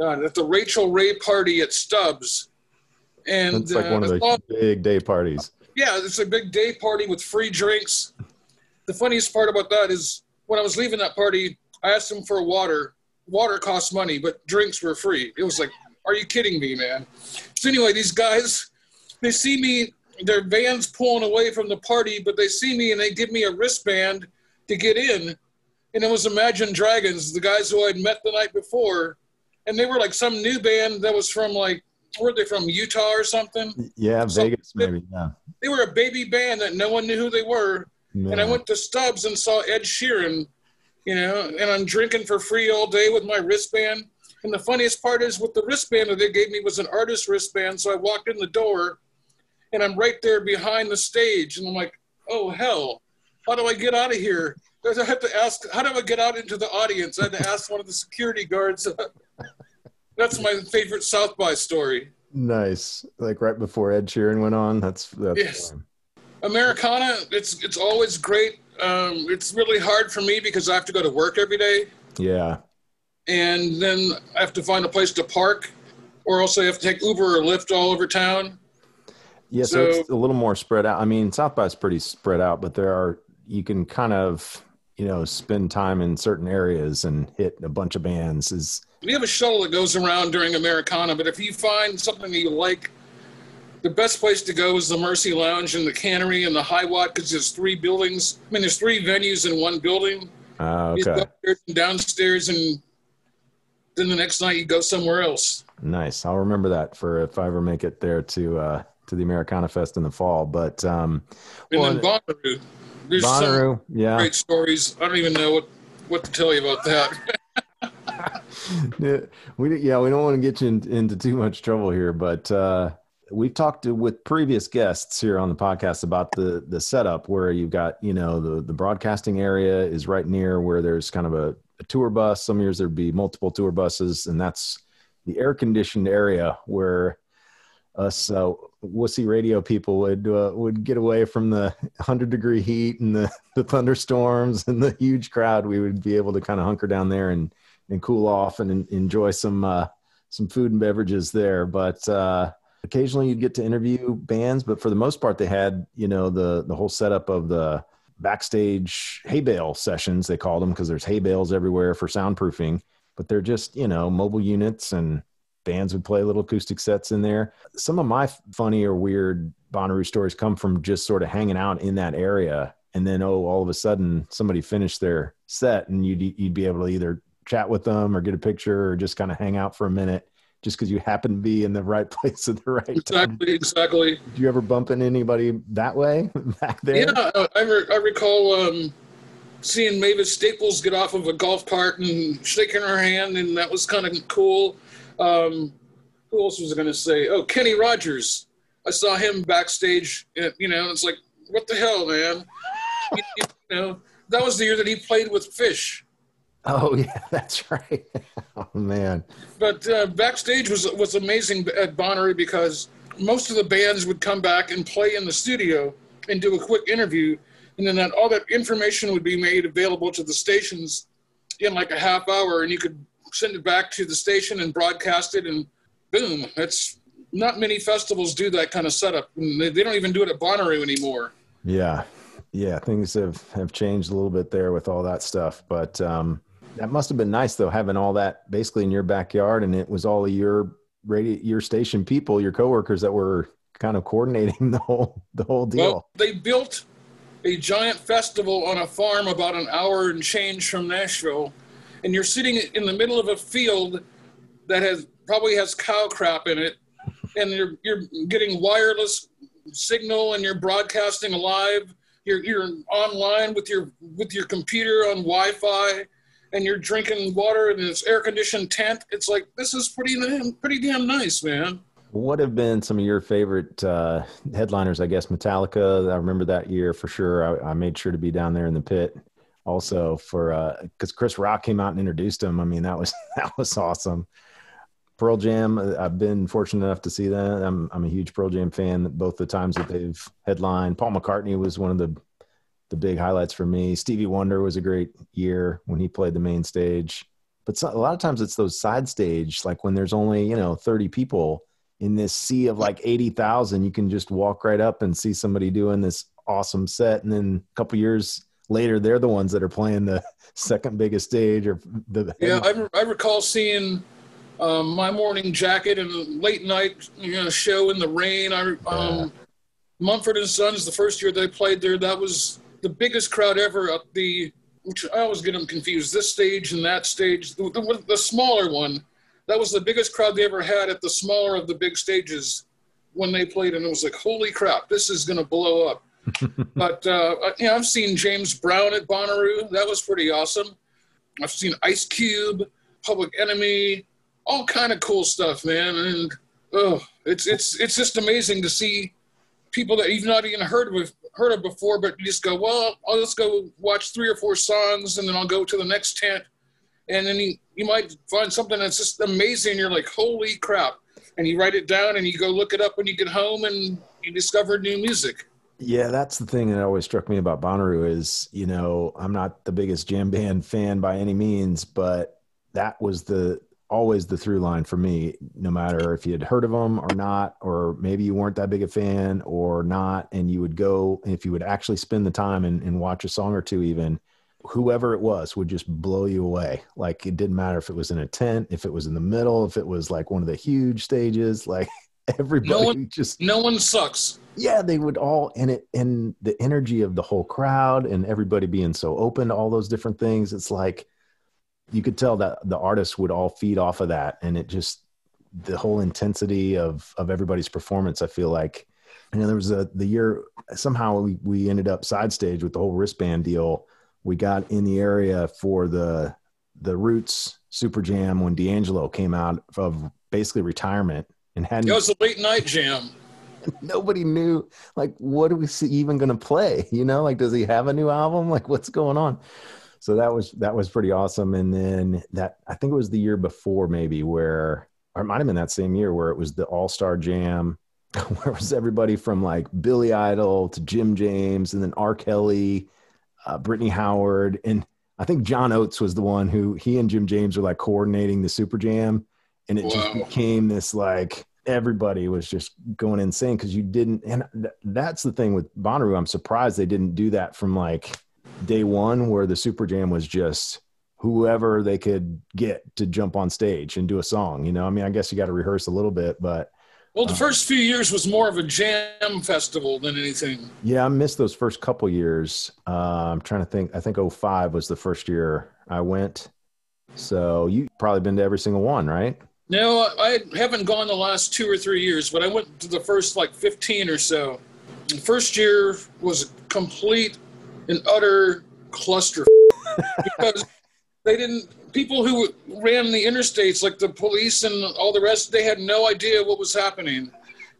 uh, at the Rachael Ray party at Stubbs. And it's like uh, one of the big day parties. Yeah, it's a big day party with free drinks. The funniest part about that is when I was leaving that party, I asked them for water. Water costs money, but drinks were free. It was like, are you kidding me, man? So anyway, these guys, they see me, their van's pulling away from the party, but they see me and they give me a wristband to get in. And it was Imagine Dragons, the guys who I'd met the night before and they were like some new band that was from like were they from Utah or something? Yeah, Vegas maybe. Yeah. They were a baby band that no one knew who they were. Yeah. And I went to Stubbs and saw Ed Sheeran, you know, and I'm drinking for free all day with my wristband. And the funniest part is with the wristband that they gave me was an artist wristband. So I walked in the door and I'm right there behind the stage, and I'm like, oh hell, how do I get out of here? I had to ask, how do I get out into the audience? I had to ask one of the security guards. that's my favorite South by story. Nice, like right before Ed Sheeran went on. That's that's. Yes. Fun. Americana, it's it's always great. Um, it's really hard for me because I have to go to work every day. Yeah. And then I have to find a place to park, or else I have to take Uber or Lyft all over town. Yeah, so, so it's a little more spread out. I mean, South by is pretty spread out, but there are you can kind of you know spend time in certain areas and hit a bunch of bands. Is we have a shuttle that goes around during Americana, but if you find something that you like, the best place to go is the Mercy Lounge and the Cannery and the High Watt because there's three buildings. I mean, there's three venues in one building. Uh, okay. You go upstairs and downstairs, and then the next night you go somewhere else. Nice. I'll remember that for if I ever make it there to uh, to the Americana Fest in the fall. But um, and well, then Bonnaroo. There's Bonnaroo, yeah, great stories. I don't even know what what to tell you about that. yeah, we yeah we don't want to get you in, into too much trouble here, but uh, we've talked to, with previous guests here on the podcast about the the setup where you've got you know the the broadcasting area is right near where there's kind of a, a tour bus. Some years there'd be multiple tour buses, and that's the air conditioned area where us uh, wussy radio people would uh, would get away from the 100 degree heat and the, the thunderstorms and the huge crowd. We would be able to kind of hunker down there and and cool off and enjoy some uh, some food and beverages there. But uh, occasionally you'd get to interview bands, but for the most part, they had you know the the whole setup of the backstage hay bale sessions. They called them because there's hay bales everywhere for soundproofing. But they're just you know mobile units and bands would play little acoustic sets in there. Some of my funny or weird Bonnaroo stories come from just sort of hanging out in that area. And then, oh, all of a sudden somebody finished their set and you'd, you'd be able to either chat with them or get a picture or just kind of hang out for a minute just because you happen to be in the right place at the right exactly, time. Exactly, exactly. Did you ever bump into anybody that way back there? Yeah, I, re- I recall um, seeing Mavis Staples get off of a golf cart and shaking her hand, and that was kind of cool. Um, who else was I going to say? Oh, Kenny Rogers. I saw him backstage. At, you know, it's like, what the hell, man? you, you know, that was the year that he played with Phish. Oh yeah, that's right. oh man. But uh, backstage was was amazing at Bonnaroo because most of the bands would come back and play in the studio and do a quick interview, and then that all that information would be made available to the stations in like a half hour, and you could send it back to the station and broadcast it, and boom. That's not many festivals do that kind of setup. They, they don't even do it at Bonnaroo anymore. Yeah, yeah, things have have changed a little bit there with all that stuff, but um, that must have been nice though, having all that basically in your backyard, and it was all your radio, your station people, your coworkers that were kind of coordinating the whole the whole deal. Well, they built a giant festival on a farm about an hour and change from Nashville and you're sitting in the middle of a field that has probably has cow crap in it, and you're you're getting wireless signal and you're broadcasting live. You're you're online with your with your computer on Wi-Fi, and you're drinking water in this air conditioned tent. It's like this is pretty pretty damn nice, man. What have been some of your favorite uh, headliners? I guess Metallica. I remember that year for sure. I, I made sure to be down there in the pit also for because uh, Chris Rock came out and introduced him. I mean, that was that was awesome. Pearl Jam, uh, I've been fortunate enough to see that. I'm I'm a huge Pearl Jam fan. Both the times that they've headlined, Paul McCartney was one of the the big highlights for me. Stevie Wonder was a great year when he played the main stage. But so, a lot of times it's those side stage, like when there's only you know 30 people in this sea of like 80,000, you can just walk right up and see somebody doing this awesome set, and then a couple years later they're the ones that are playing the second biggest stage or the yeah I, I recall seeing um, my morning jacket and late night you know, show in the rain. I um, yeah. mumford and sons the first year they played there that was the biggest crowd ever at the which i always get them confused this stage and that stage the, the, the smaller one. That was the biggest crowd they ever had at the smaller of the big stages when they played and it was like holy crap this is going to blow up but uh, know, I've seen James Brown at Bonnaroo. That was pretty awesome. I've seen Ice Cube, Public Enemy, all kind of cool stuff, man. And oh, it's it's it's just amazing to see people that you've not even heard of heard of before, but you just go, well, I'll just go watch three or four songs, and then I'll go to the next tent, and then you, you might find something that's just amazing. You're like, holy crap! And you write it down, and you go look it up when you get home, and you discover new music. Yeah, that's the thing that always struck me about Bonnaroo is, you know, I'm not the biggest jam band fan by any means, but that was the always the through line for me, no matter if you had heard of them or not, or maybe you weren't that big a fan or not, and you would go, if you would actually spend the time and, and watch a song or two, even whoever it was would just blow you away. Like it didn't matter if it was in a tent, if it was in the middle, if it was like one of the huge stages, like everybody no one, just no one sucks. Yeah, they would all and it and the energy of the whole crowd and everybody being so open to all those different things. It's like you could tell that the artists would all feed off of that and it just the whole intensity of of everybody's performance i feel like you know there was a the year somehow we, we ended up side stage with the whole wristband deal we got in the area for the the roots super jam when d'angelo came out of basically retirement and had it was a late night jam. Nobody knew like what are we even going to play you know? Like does he have a new album? Like what's going on? So that was that was pretty awesome. And then that I think it was the year before maybe where or it might have been that same year where it was the All Star Jam, where was everybody from like Billy Idol to Jim James and then R. Kelly, uh, Brittany Howard, and I think John Oates was the one who he and Jim James were like coordinating the Super Jam, and it wow. just became this like everybody was just going insane because you didn't and th- that's the thing with Bonnaroo. I'm surprised they didn't do that from like day one where the Super Jam was just whoever they could get to jump on stage and do a song. You know, I mean, I guess you got to rehearse a little bit, but. Well, the uh, first few years was more of a jam festival than anything. Yeah, I missed those first couple years. Uh, I'm trying to think. I think 05 was the first year I went. So you probably been to every single one, right? No, I haven't gone the last two or three years, but I went to the first like 15 or so. The first year was complete an utter cluster because they didn't people who ran the interstates like the police and all the rest they had no idea what was happening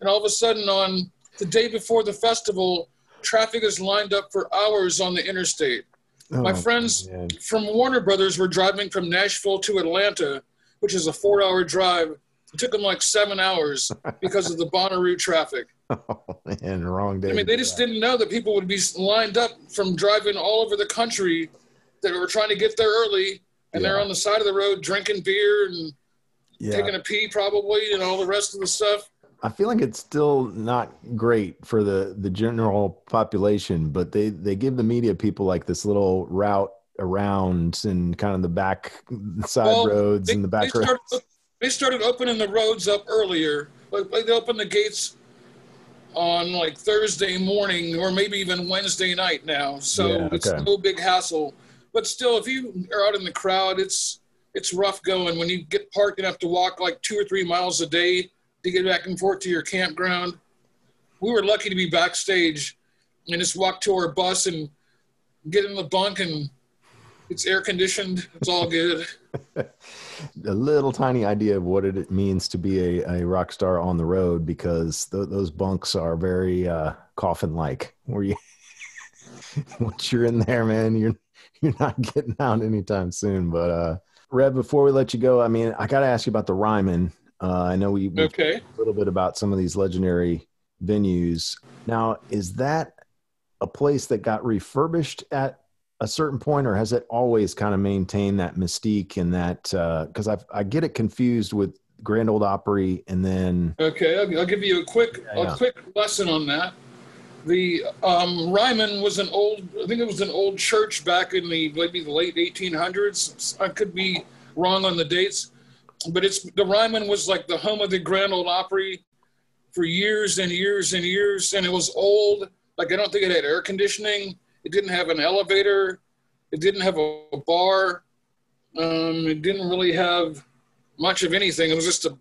and all of a sudden on the day before the festival traffic is lined up for hours on the interstate oh, my friends man. from warner brothers were driving from nashville to atlanta which is a four hour drive it took them like seven hours because of the Bonnaroo traffic. Oh, man, wrong day. I mean, they just didn't know that people would be lined up from driving all over the country that were trying to get there early, and yeah. they're on the side of the road drinking beer and yeah. taking a pee probably, and all the rest of the stuff. I feel like it's still not great for the the general population, but they they give the media people like this little route around and kind of the back side well, roads they, and the back roads. Started, they started opening the roads up earlier. Like, like they opened the gates on like Thursday morning or maybe even Wednesday night now. So yeah, okay. it's no big hassle. But still, if you are out in the crowd, it's it's rough going when you get parked and have to walk like two or three miles a day to get back and forth to your campground. We were lucky to be backstage and just walk to our bus and get in the bunk and it's air conditioned. It's all good. a little tiny idea of what it means to be a, a rock star on the road because th- those bunks are very uh, coffin like. Where you, once you're in there, man, you're you're not getting out anytime soon. But uh, Rev, before we let you go, I mean, I got to ask you about the Ryman. Uh, I know we, we okay. a little bit about some of these legendary venues. Now, is that a place that got refurbished at a certain point, or has it always kind of maintained that mystique and that? Because uh, I I get it confused with Grand Ole Opry, and then okay, I'll, I'll give you a quick yeah, yeah. a quick lesson on that. The um, Ryman was an old, I think it was an old church back in the maybe the late 1800s. I could be wrong on the dates, but it's the Ryman was like the home of the Grand Ole Opry for years and years and years, and it was old. Like I don't think it had air conditioning it didn't have an elevator. It didn't have a, bar. Um, it didn't really have much of anything. It was just a,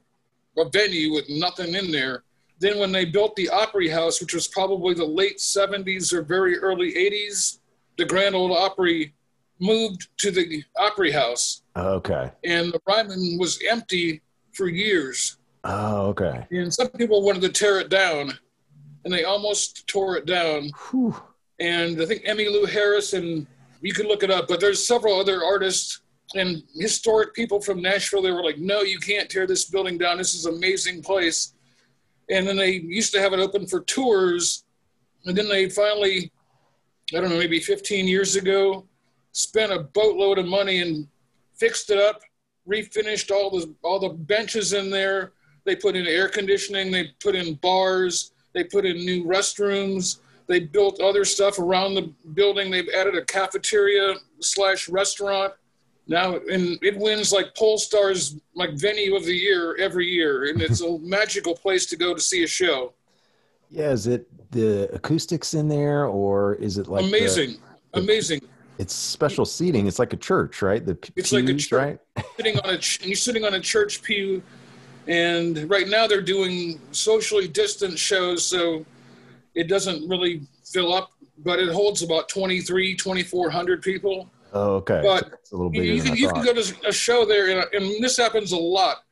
a venue with nothing in there. Then when they built the Opry House, which was probably the late 70s or very early 80s, the Grand Ole Opry moved to the Opry House. Okay. And the Ryman was empty for years. Oh, okay. And some people wanted to tear it down. and they almost tore it down. Whew. And I think Emmylou Harris, and you can look it up, but there's several other artists and historic people from Nashville. They were like, no, you can't tear this building down. This is an amazing place. And then they used to have it open for tours. And then they finally, I don't know, maybe 15 years ago, spent a boatload of money and fixed it up, refinished all the all the benches in there. They put in air conditioning. They put in bars. They put in new restrooms. They built other stuff around the building. They've added a cafeteria slash restaurant. Now, and it wins like Pollstar's like venue of the year every year, and it's a magical place to go to see a show. Yeah, is it the acoustics in there, or is it like the- amazing, amazing. it's special seating? It's like a church, right? The It's like a church. right? sitting on a ch- you're sitting on a church pew and right now they're doing socially distant shows so it doesn't really fill up but it holds about 23 2400 people. Oh, okay. But it's a little you, bigger you than can, you can go to a show there and, and this happens a lot.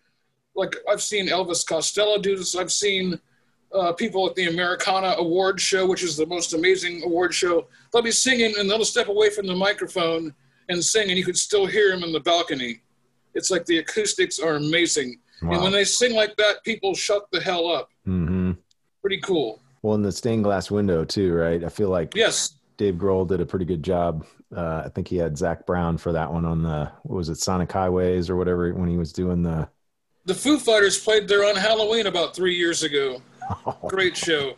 Like i've seen elvis costello do this. I've seen uh, people at the americana award show which is the most amazing award show. They'll be singing and they'll step away from the microphone and sing and you can still hear them in the balcony. It's like the acoustics are amazing. And when they sing like that people shut the hell up. Hmm pretty cool Well, in the stained glass window too, right? I feel like yes Dave Grohl did a pretty good job. Uh, I think he had Zac Brown for that one on the what was it, Sonic Highways or whatever when he was doing the. the foo fighters played there on halloween about three years ago great show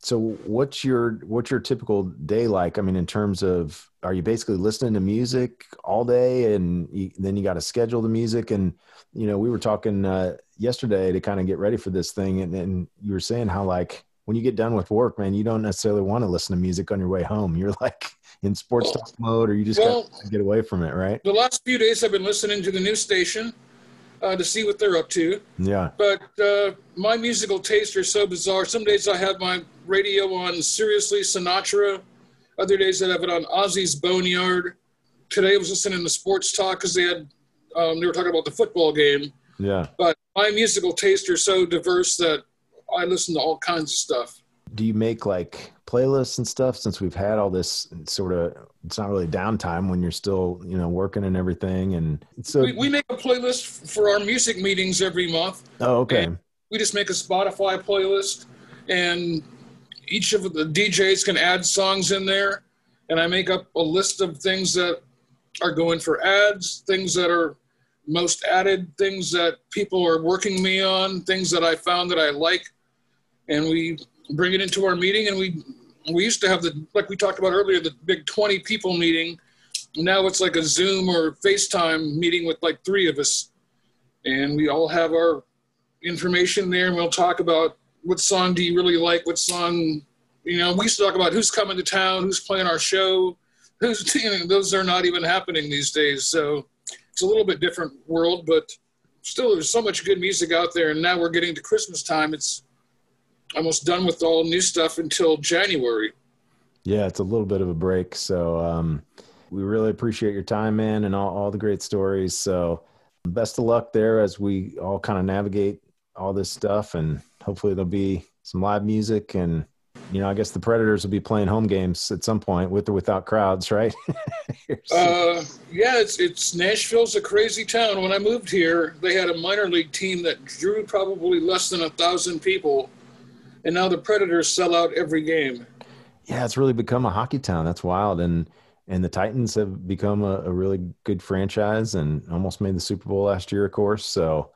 So what's your what's your typical day like? I mean, in terms of are you basically listening to music all day, and you, then you got to schedule the music? And you know, we were talking uh, yesterday to kind of get ready for this thing, and, and you were saying how like when you get done with work, man, you don't necessarily want to listen to music on your way home. You're like in sports talk mode, or you just Well- got to get away from it, right? the last few days i've been listening to the new station uh, to see what they're up to Yeah. but uh, my musical tastes are so bizarre. Some days I have my radio on Siriusly Sinatra. Other days I have it on Ozzy's Boneyard. Today I was listening to sports talk because they had um, they were talking about the football game. Yeah. But my musical tastes are so diverse that I listen to all kinds of stuff. do you make like playlists and stuff since we've had all this sort of it's not really downtime when you're still you know working and everything and so We, we make a playlist for our music meetings every month. oh okay we just make a Spotify playlist, and each of the DJs can add songs in there. And I make up a list of things that are going for ads, things that are most added, things that people are working me on, things that I found that I like, and we bring it into our meeting. And we we used to have the like we talked about earlier, the big twenty people meeting. Now it's like a Zoom or FaceTime meeting with like three of us, and we all have our information there and we'll talk about what song do you really like what song you know we used to talk about who's coming to town who's playing our show who's you know, those are not even happening these days so it's a little bit different world but still there's so much good music out there and now we're getting to christmas time it's almost done with all new stuff until january. Yeah it's a little bit of a break so um we really appreciate your time man and all, all the great stories. So best of luck there as we all kind of navigate all this stuff and hopefully there'll be some live music and you know i guess the predators will be playing home games at some point with or without crowds right? Uh, yeah, it's it's Nashville's a crazy town. When I moved here, they had a minor league team that drew probably less than a thousand people, and now the Predators sell out every game. Yeah, it's really become a hockey town. That's wild. And and the Titans have become a, a really good franchise and almost made the Super Bowl last year, of course. So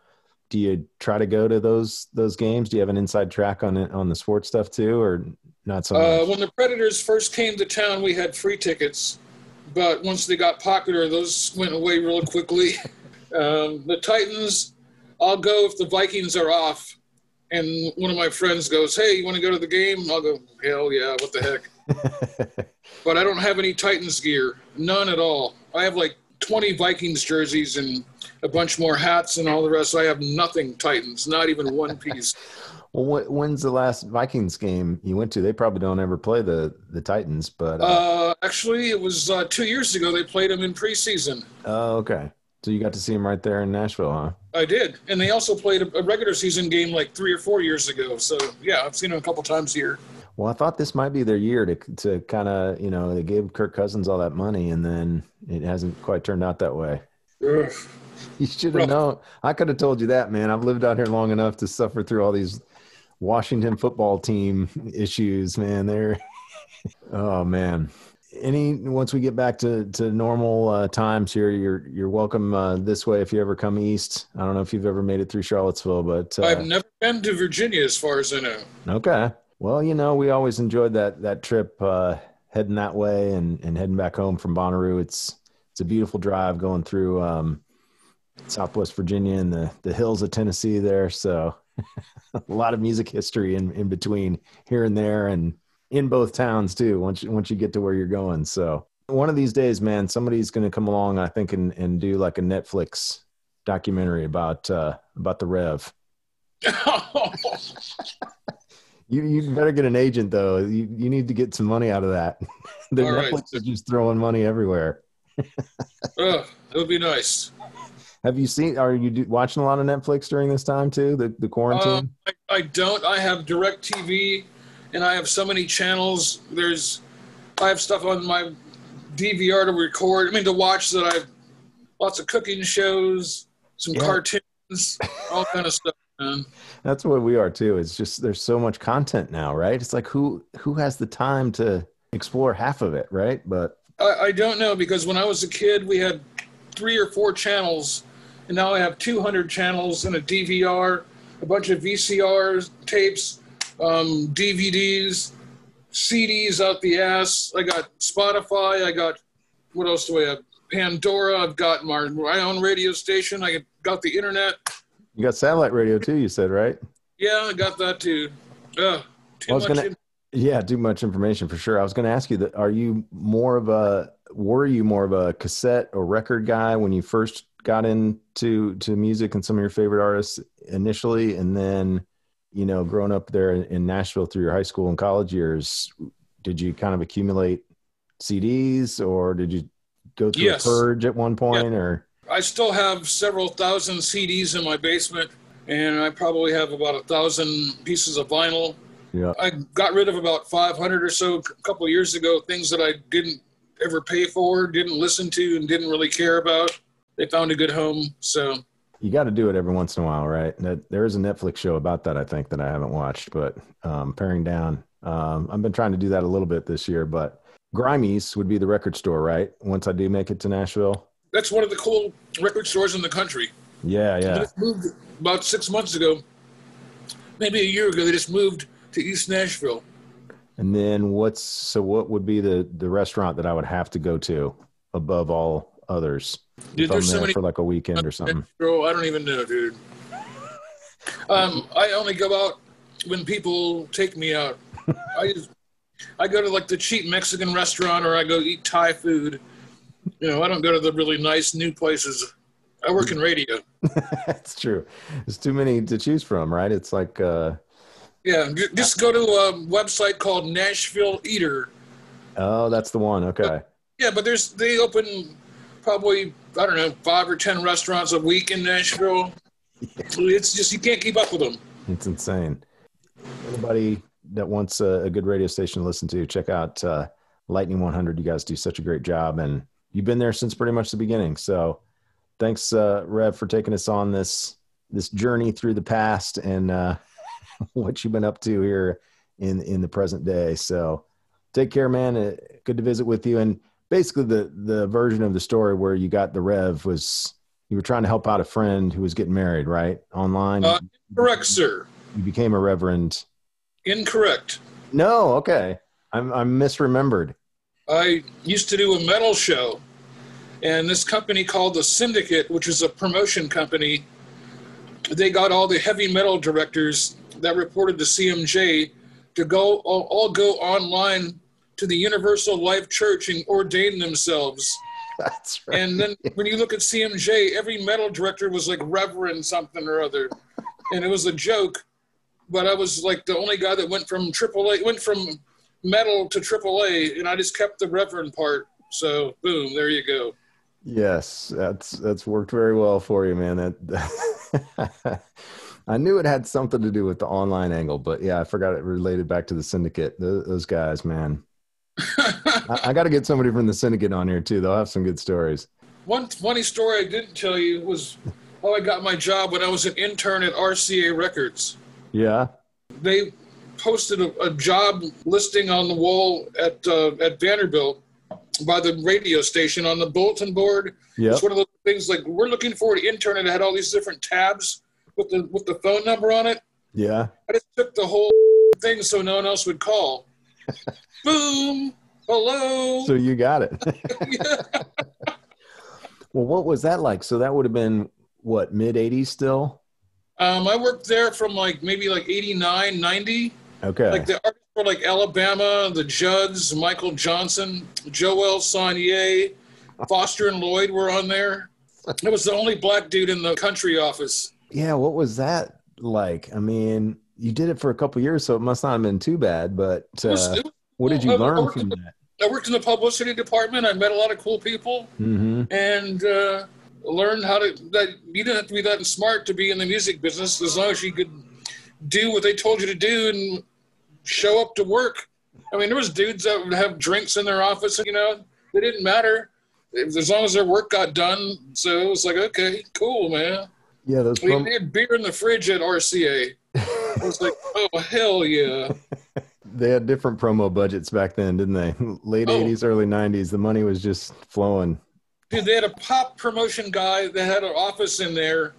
do you try to go to those those games? Do you have an inside track on it on the sports stuff too, or not so Uh, much? when the Predators first came to town, we had free tickets, but once they got popular, those went away real quickly. Um, the Titans, I'll go if the Vikings are off. And one of my friends goes, "Hey, you want to go to the game?" I'll go, "Hell yeah! What the heck?" but I don't have any Titans gear, none at all. I have like 20 Vikings jerseys and a bunch more hats and all the rest. I have nothing Titans, not even one piece. well, wh- when's the last Vikings game you went to? They probably don't ever play the the Titans, but uh, Uh, actually, it was uh, two years ago. They played them in preseason. oh, okay. So you got to see them right there in Nashville, huh? I did, and they also played a, regular season game like three or four years ago. So yeah, I've seen them a couple times here. Well, I thought this might be their year to to kind of you know they gave Kirk Cousins all that money, and then it hasn't quite turned out that way. Ugh. You should have known. I could have told you that, man. I've lived out here long enough to suffer through all these Washington football team issues, man. They're oh man. Any once we get back to to normal uh, times here, you're you're welcome uh, this way if you ever come east. I don't know if you've ever made it through Charlottesville, but uh, I've never been to Virginia, as far as I know. Okay. Well, you know, we always enjoyed that that trip uh, heading that way and, and heading back home from Bonnaroo. It's it's a beautiful drive going through um, Southwest Virginia and the the hills of Tennessee there. So a lot of music history in in between here and there, and in both towns too. Once you, once you get to where you're going, so one of these days, man, somebody's going to come along, I think, and, and do like a Netflix documentary about uh, about the Rev. You you better get an agent though. You you need to get some money out of that. the All Netflix right. is just throwing money everywhere. Ugh, it would be nice. Have you seen? Are you do, watching a lot of Netflix during this time too? The the quarantine. Um, I, I don't. I have Direct TV, and I have so many channels. There's, I have stuff on my DVR to record. I mean, to watch that. I have lots of cooking shows, some Yeah. cartoons, all kind of stuff. Man. That's what we are too. It's just there's so much content now, right? It's like who who has the time to explore half of it, right? But I, I don't know because when I was a kid, we had three or four channels, and now I have 200 channels and a DVR, a bunch of VCRs, tapes, um, DVDs, CDs out the ass. I got Spotify. I got what else do I have? Pandora. I've got my, my own radio station. I got the internet. you got satellite radio too. You said right? Yeah, I got that too. Ugh, too much. gonna- in- Yeah, too much information for sure. I was going to ask you that. Are you more of a? Were you more of a cassette or record guy when you first got into to music and some of your favorite artists initially, and then, you know, growing up there in Nashville through your high school and college years, did you kind of accumulate CDs or did you go through Yes. a purge at one point or? I still have several thousand CDs in my basement, and I probably have about a thousand pieces of vinyl. Yeah. I got rid of about 500 or so a couple of years ago, things that I didn't ever pay for, didn't listen to, and didn't really care about. They found a good home. So, You got to do it every once in a while, right? That there is a Netflix show about that I think that I haven't watched, but um, paring down. Um, I've been trying to do that a little bit this year, but Grimey's would be the record store, right? Once I do make it to Nashville. that's one of the cool record stores in the country. Yeah, They yeah. just moved about six months ago, maybe a year ago, they just moved to East Nashville. And then what's so what would be the the restaurant that I would have to go to above all others Dude, there's so many for like a weekend or something? Bro, I don't even know, dude. Um, I only go out when people take me out. I just, I go to like the cheap Mexican restaurant or I go eat Thai food. You know, I don't go to the really nice new places. I work in radio. That's true. There's too many to choose from, right? It's like uh Yeah, just go to a website called Nashville Eater. oh, that's the one. Okay. Yeah, but there's they open probably I don't know five or ten restaurants a week in Nashville. It's just you can't keep up with them. It's insane. Anybody that wants a, a good radio station to listen to, check out uh, Lightning 100. You guys do such a great job, and you've been there since pretty much the beginning. So, thanks, uh, Rev, for taking us on this this journey through the past and uh, what you've been up to here in in the present day. So, take care, man. Uh, good to visit with you. And basically, the the version of the story where you got the Rev was you were trying to help out a friend who was getting married, right? Online. Uh, Correct, sir. you became a reverend. Incorrect. No, okay. I'm I'm misremembered. I used to do a metal show, and this company called the Syndicate, which is a promotion company, they got all the heavy metal directors that reported to CMJ to go all, all go online to the Universal Life Church and ordain themselves. That's right. And then when you look at CMJ, every metal director was like Reverend something or other, and it was a joke. But I was like the only guy that went from AAA, went from metal to AAA, and I just kept the Reverend part. So boom, there you go. Yes, that's that's worked very well for you, man. That I knew it had something to do with the online angle, but yeah, I forgot it related back to the syndicate. Those, those guys, man. I, I got to get somebody from the syndicate on here too. They'll have some good stories. One funny story I didn't tell you was how I got my job when I was an intern at RCA Records. Yeah. They posted a, a job listing on the wall at uh, at Vanderbilt by the radio station on the bulletin board. Yeah. It's one of those things like we're looking for an intern and it had all these different tabs with the with the phone number on it. Yeah. I just took the whole thing so no one else would call. Boom. Hello. So you got it. well, what was that like? So that would have been what mid '80s still. Um, I worked there from like maybe like 89, 90. Okay. Like the artists were like Alabama, the Judds, Michael Johnson, Jo-El Sonnier, Foster and Lloyd were on there. I was the only black dude in the country office. Yeah, what was that like? I mean, you did it for a couple years, so it must not have been too bad. But uh, what did you learn from that? I worked in the publicity department. I met a lot of cool people hmm and uh, learned how to that you didn't have to be that smart to be in the music business as long as you could do what they told you to do and show up to work. I mean, there was dudes that would have drinks in their office, you know, it didn't matter as long as their work got done. So it was like, okay, cool, man. Yeah, those. We had beer in the fridge at RCA. I was like, oh hell yeah. they had different promo budgets back then, didn't they? Late Oh. '80s, early '90s. The money was just flowing. Dude, they had a pop promotion guy that had an office in there,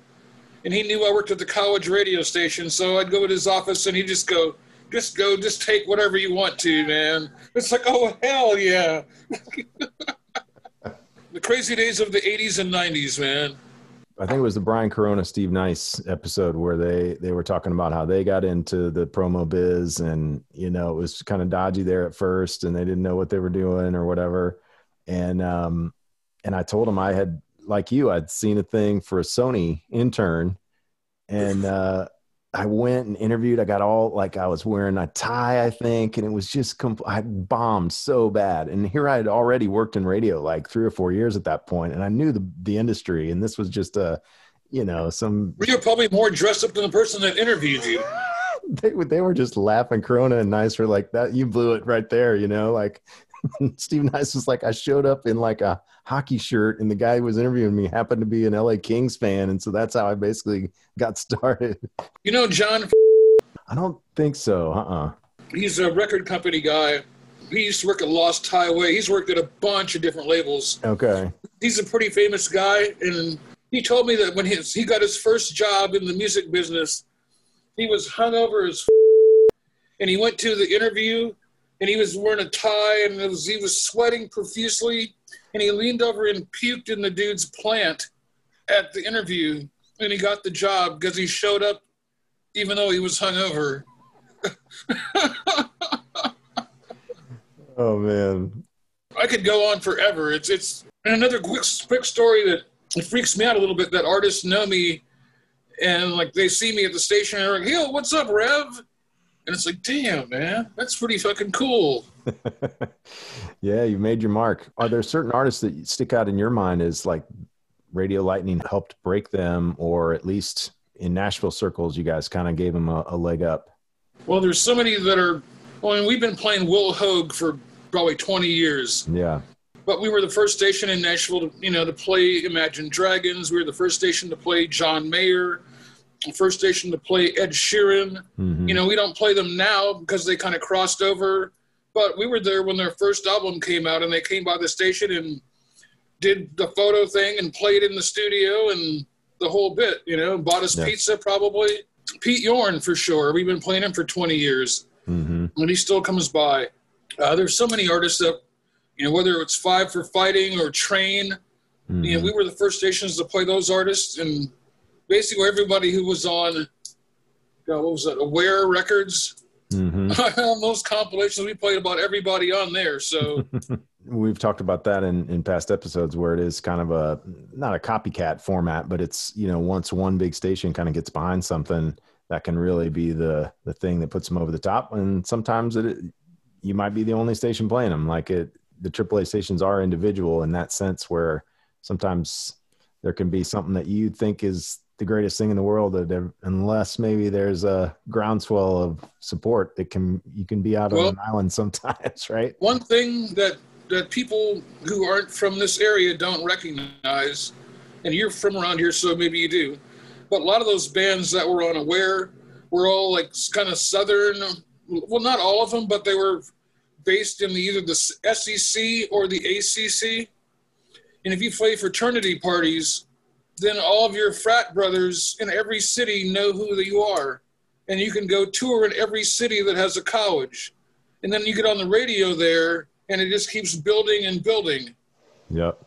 and he knew I worked at the college radio station. So I'd go to his office, and he'd just go, "Just go, just take whatever you want to, man." It's like, oh hell yeah! the crazy days of the '80s and '90s, man. I think it was the Brian Corona, Steve Nice episode where they they were talking about how they got into the promo biz, and you know it was kind of dodgy there at first, and they didn't know what they were doing or whatever. And um, and I told them I had like you, I'd seen a thing for a Sony intern, and uh, I went and interviewed. I got all like I was wearing a tie, I think, and it was just compl- I bombed so bad. And here I had already worked in radio like three or four years at that point, and I knew the the industry. And this was just a, you know, some Were you probably more dressed up than the person that interviewed you? they they were just laughing. Corona and Nice were like that. You blew it right there, you know. Like Steve Nice was like, I showed up in like a hockey shirt, and the guy who was interviewing me happened to be an LA Kings fan, and so that's how I basically got started. You know, John. I don't think so. Uh uh He's a record company guy. He used to work at Lost Highway. He's worked at a bunch of different labels. Okay. he's a pretty famous guy, and he told me that when he, he got his first job in the music business, he was hungover as f- and he went to the interview, and he was wearing a tie, and it was, he was sweating profusely, and he leaned over and puked in the dude's plant at the interview, and he got the job because he showed up even though he was hungover. Oh man. I could go on forever. It's it's and another quick quick story that it freaks me out a little bit that artists know me and like they see me at the station and they're like, "Yo, what's up, Rev?" And it's like, "Damn, man, that's pretty fucking cool." yeah, you made your mark. Are there certain artists that stick out in your mind as like Radio Lightning helped break them, or at least in Nashville circles, you guys kind of gave them a, a leg up? Well, there's so many that are. Well, I mean, we've been playing Will Hoge for probably 20 years, Yeah. but we were the first station in Nashville to you know to play Imagine Dragons. We were the first station to play John Mayer. First station to play Ed Sheeran. Mhm. You know, we don't play them now because they kind of crossed over. But we were there when their first album came out, and they came by the station and did the photo thing and played in the studio and the whole bit. You know, bought us Yeah. pizza probably. Pete Yorn for sure. We've been playing him for 20 years, Mhm. and he still comes by. Uh, there's so many artists that, you know, whether it's Five for Fighting or Train, Mhm. you know, we were the first stations to play those artists, and basically everybody who was on, God, what was that, Aware Records, Mhm. on those compilations, we played about everybody on there. So We've talked about that in, in past episodes where it is kind of a not a copycat format, but it's you know once one big station kind of gets behind something that can really be the the thing that puts them over the top. And sometimes it you might be the only station playing them. Like it, the AAA stations are individual in that sense where sometimes there can be something that you think is the greatest thing in the world that unless maybe there's a groundswell of support that can you can be out well, on an island sometimes right? one thing that that people who aren't from this area don't recognize and you're from around here so maybe you do but a lot of those bands that were on aware were all like kind of southern well not all of them but they were based in the, either the sec or the acc and if you play fraternity parties then all of your frat brothers in every city know who you are. And you can go tour in every city that has a college. And then you get on the radio there, and it just keeps building and building. Yep.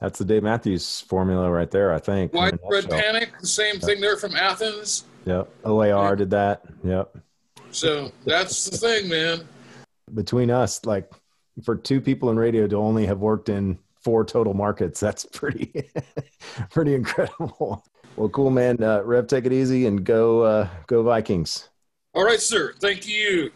That's the Dave Matthews formula right there, I think. Widespread Panic, the same yep. thing. They're from Athens. Yep. OAR did that. Yep. So that's the thing, man. Between us, like for two people in radio to only have worked in four total markets. That's pretty, pretty incredible. Well, cool, man. Uh, Rev, take it easy and go, uh, go Vikings. All right, sir. Thank you.